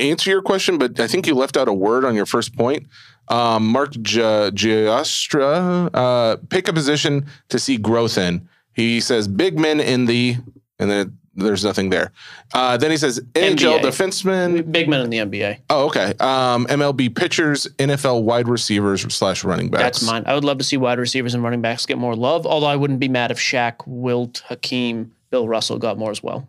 answer your question, but I think you left out a word on your first point. Um, Mark Gi- Giostra, uh, pick a position to see growth in. He says big men in the, and then there's nothing there. Uh, then he says NHL NBA. defenseman. Big men in the NBA. Oh, okay. Um, MLB pitchers, NFL wide receivers slash running backs. That's mine. I would love to see wide receivers and running backs get more love. Although I wouldn't be mad if Shaq, Wilt, Hakeem, Bill Russell got more as well.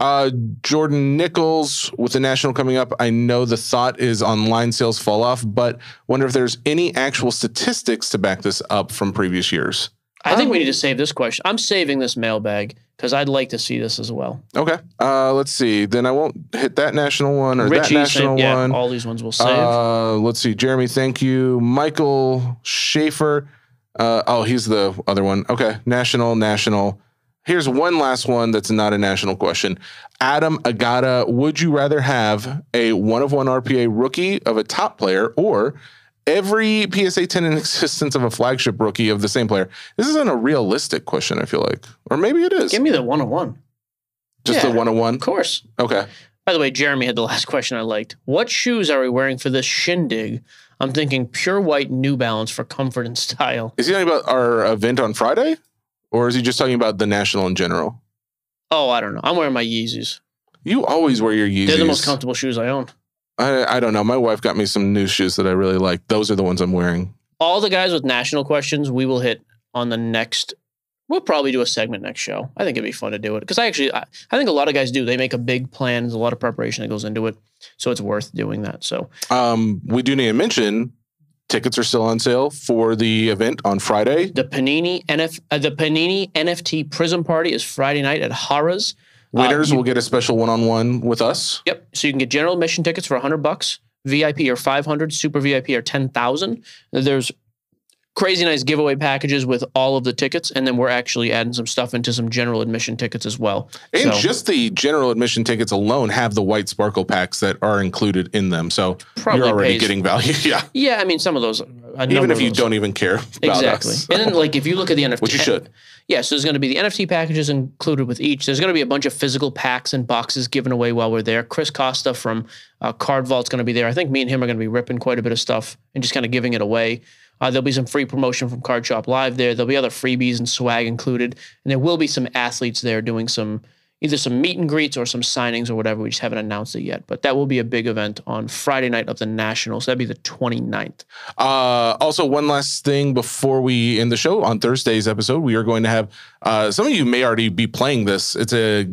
Uh, Jordan Nichols with the national coming up. I know the thought is online sales fall off, but wonder if there's any actual statistics to back this up from previous years. I think we need to save this question. I'm saving this mailbag because I'd like to see this as well. Okay. Uh, let's see. Then I won't hit that national one or that national same, yeah, one. all these ones we'll save. Uh, let's see. Jeremy, thank you. Michael Schaefer. Uh, oh, he's the other one. Okay. National, national. Here's one last one that's not a national question. Adam Agata, would you rather have a one of one RPA rookie of a top player or every PSA 10 in existence of a flagship rookie of the same player? This isn't a realistic question, I feel like. Or maybe it is. Give me the one on one. Just yeah. the one on one. Of course. Okay. By the way, Jeremy had the last question I liked. What shoes are we wearing for this shindig? I'm thinking pure white New Balance for comfort and style. Is he talking about our event on Friday? Or is he just talking about the national in general? Oh, I don't know. I'm wearing my Yeezys. You always wear your Yeezys. They're the most comfortable shoes I own. I, I don't know. My wife got me some new shoes that I really like. Those are the ones I'm wearing. All the guys with national questions, we will hit on the next. We'll probably do a segment next show. I think it'd be fun to do it because I actually, I, I think a lot of guys do. They make a big plan. There's a lot of preparation that goes into it, so it's worth doing that. So Um, we do need to mention tickets are still on sale for the event on Friday. the Panini NF, uh, the Panini NFT Prism Party is Friday night at Harrah's. Uh, Winners you- will get a special one-on-one with us. Yep. So you can get general admission tickets for 100 bucks. VIP or 500, super VIP are 10,000. There's crazy nice giveaway packages with all of the tickets, and then we're actually adding some stuff into some general admission tickets as well. And So, just the general admission tickets alone have the white sparkle packs that are included in them. So you're already pays- getting value. yeah. yeah, I mean some of those. Even if you those. don't even care about exactly. us. and then like if you look at the NFT, Which you should. Yeah, so there's going to be the NFT packages included with each. There's going to be a bunch of physical packs and boxes given away while we're there. Chris Costa from uh, Card Vault's going to be there. I think me and him are going to be ripping quite a bit of stuff and just kind of giving it away. Uh, there'll be some free promotion from Card Shop Live there. There'll be other freebies and swag included, and there will be some athletes there doing some either some meet and greets or some signings or whatever. We just haven't announced it yet, but that will be a big event on Friday night of the Nationals. That'd be the 29th. Uh, also, one last thing before we end the show on Thursday's episode, we are going to have uh, some of you may already be playing this. It's a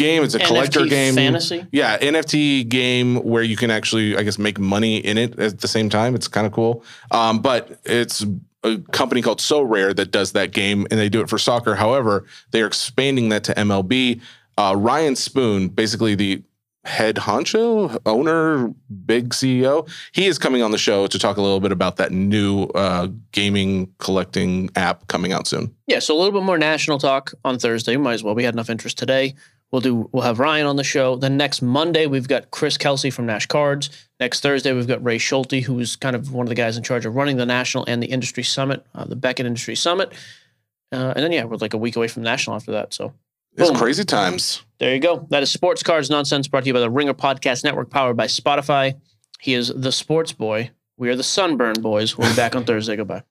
game, it's a collector game. fantasy. Yeah, NFT game where you can actually, I guess, make money in it at the same time. It's kind of cool. Um, but it's a company called Sorare that does that game, and they do it for soccer. However, they are expanding that to MLB. Uh, Ryan Spoon, basically the head honcho, owner, big CEO, he is coming on the show to talk a little bit about that new uh, gaming collecting app coming out soon. Yeah, so a little bit more national talk on Thursday. Might as well. We had enough interest today. We'll do. We'll have Ryan on the show. Then next Monday we've got Chris Kelsey from Nash Cards. Next Thursday we've got Ray Schulte, who's kind of one of the guys in charge of running the national and the industry summit, uh, the Beckett Industry Summit. Uh, and then yeah, we're like a week away from national after that. So It's Boom. crazy times. there you go. That is Sports Cards Nonsense brought to you by the Ringer Podcast Network, powered by Spotify. He is the Sports Boy. We are the Sunburn Boys. We'll be back on Thursday. Goodbye.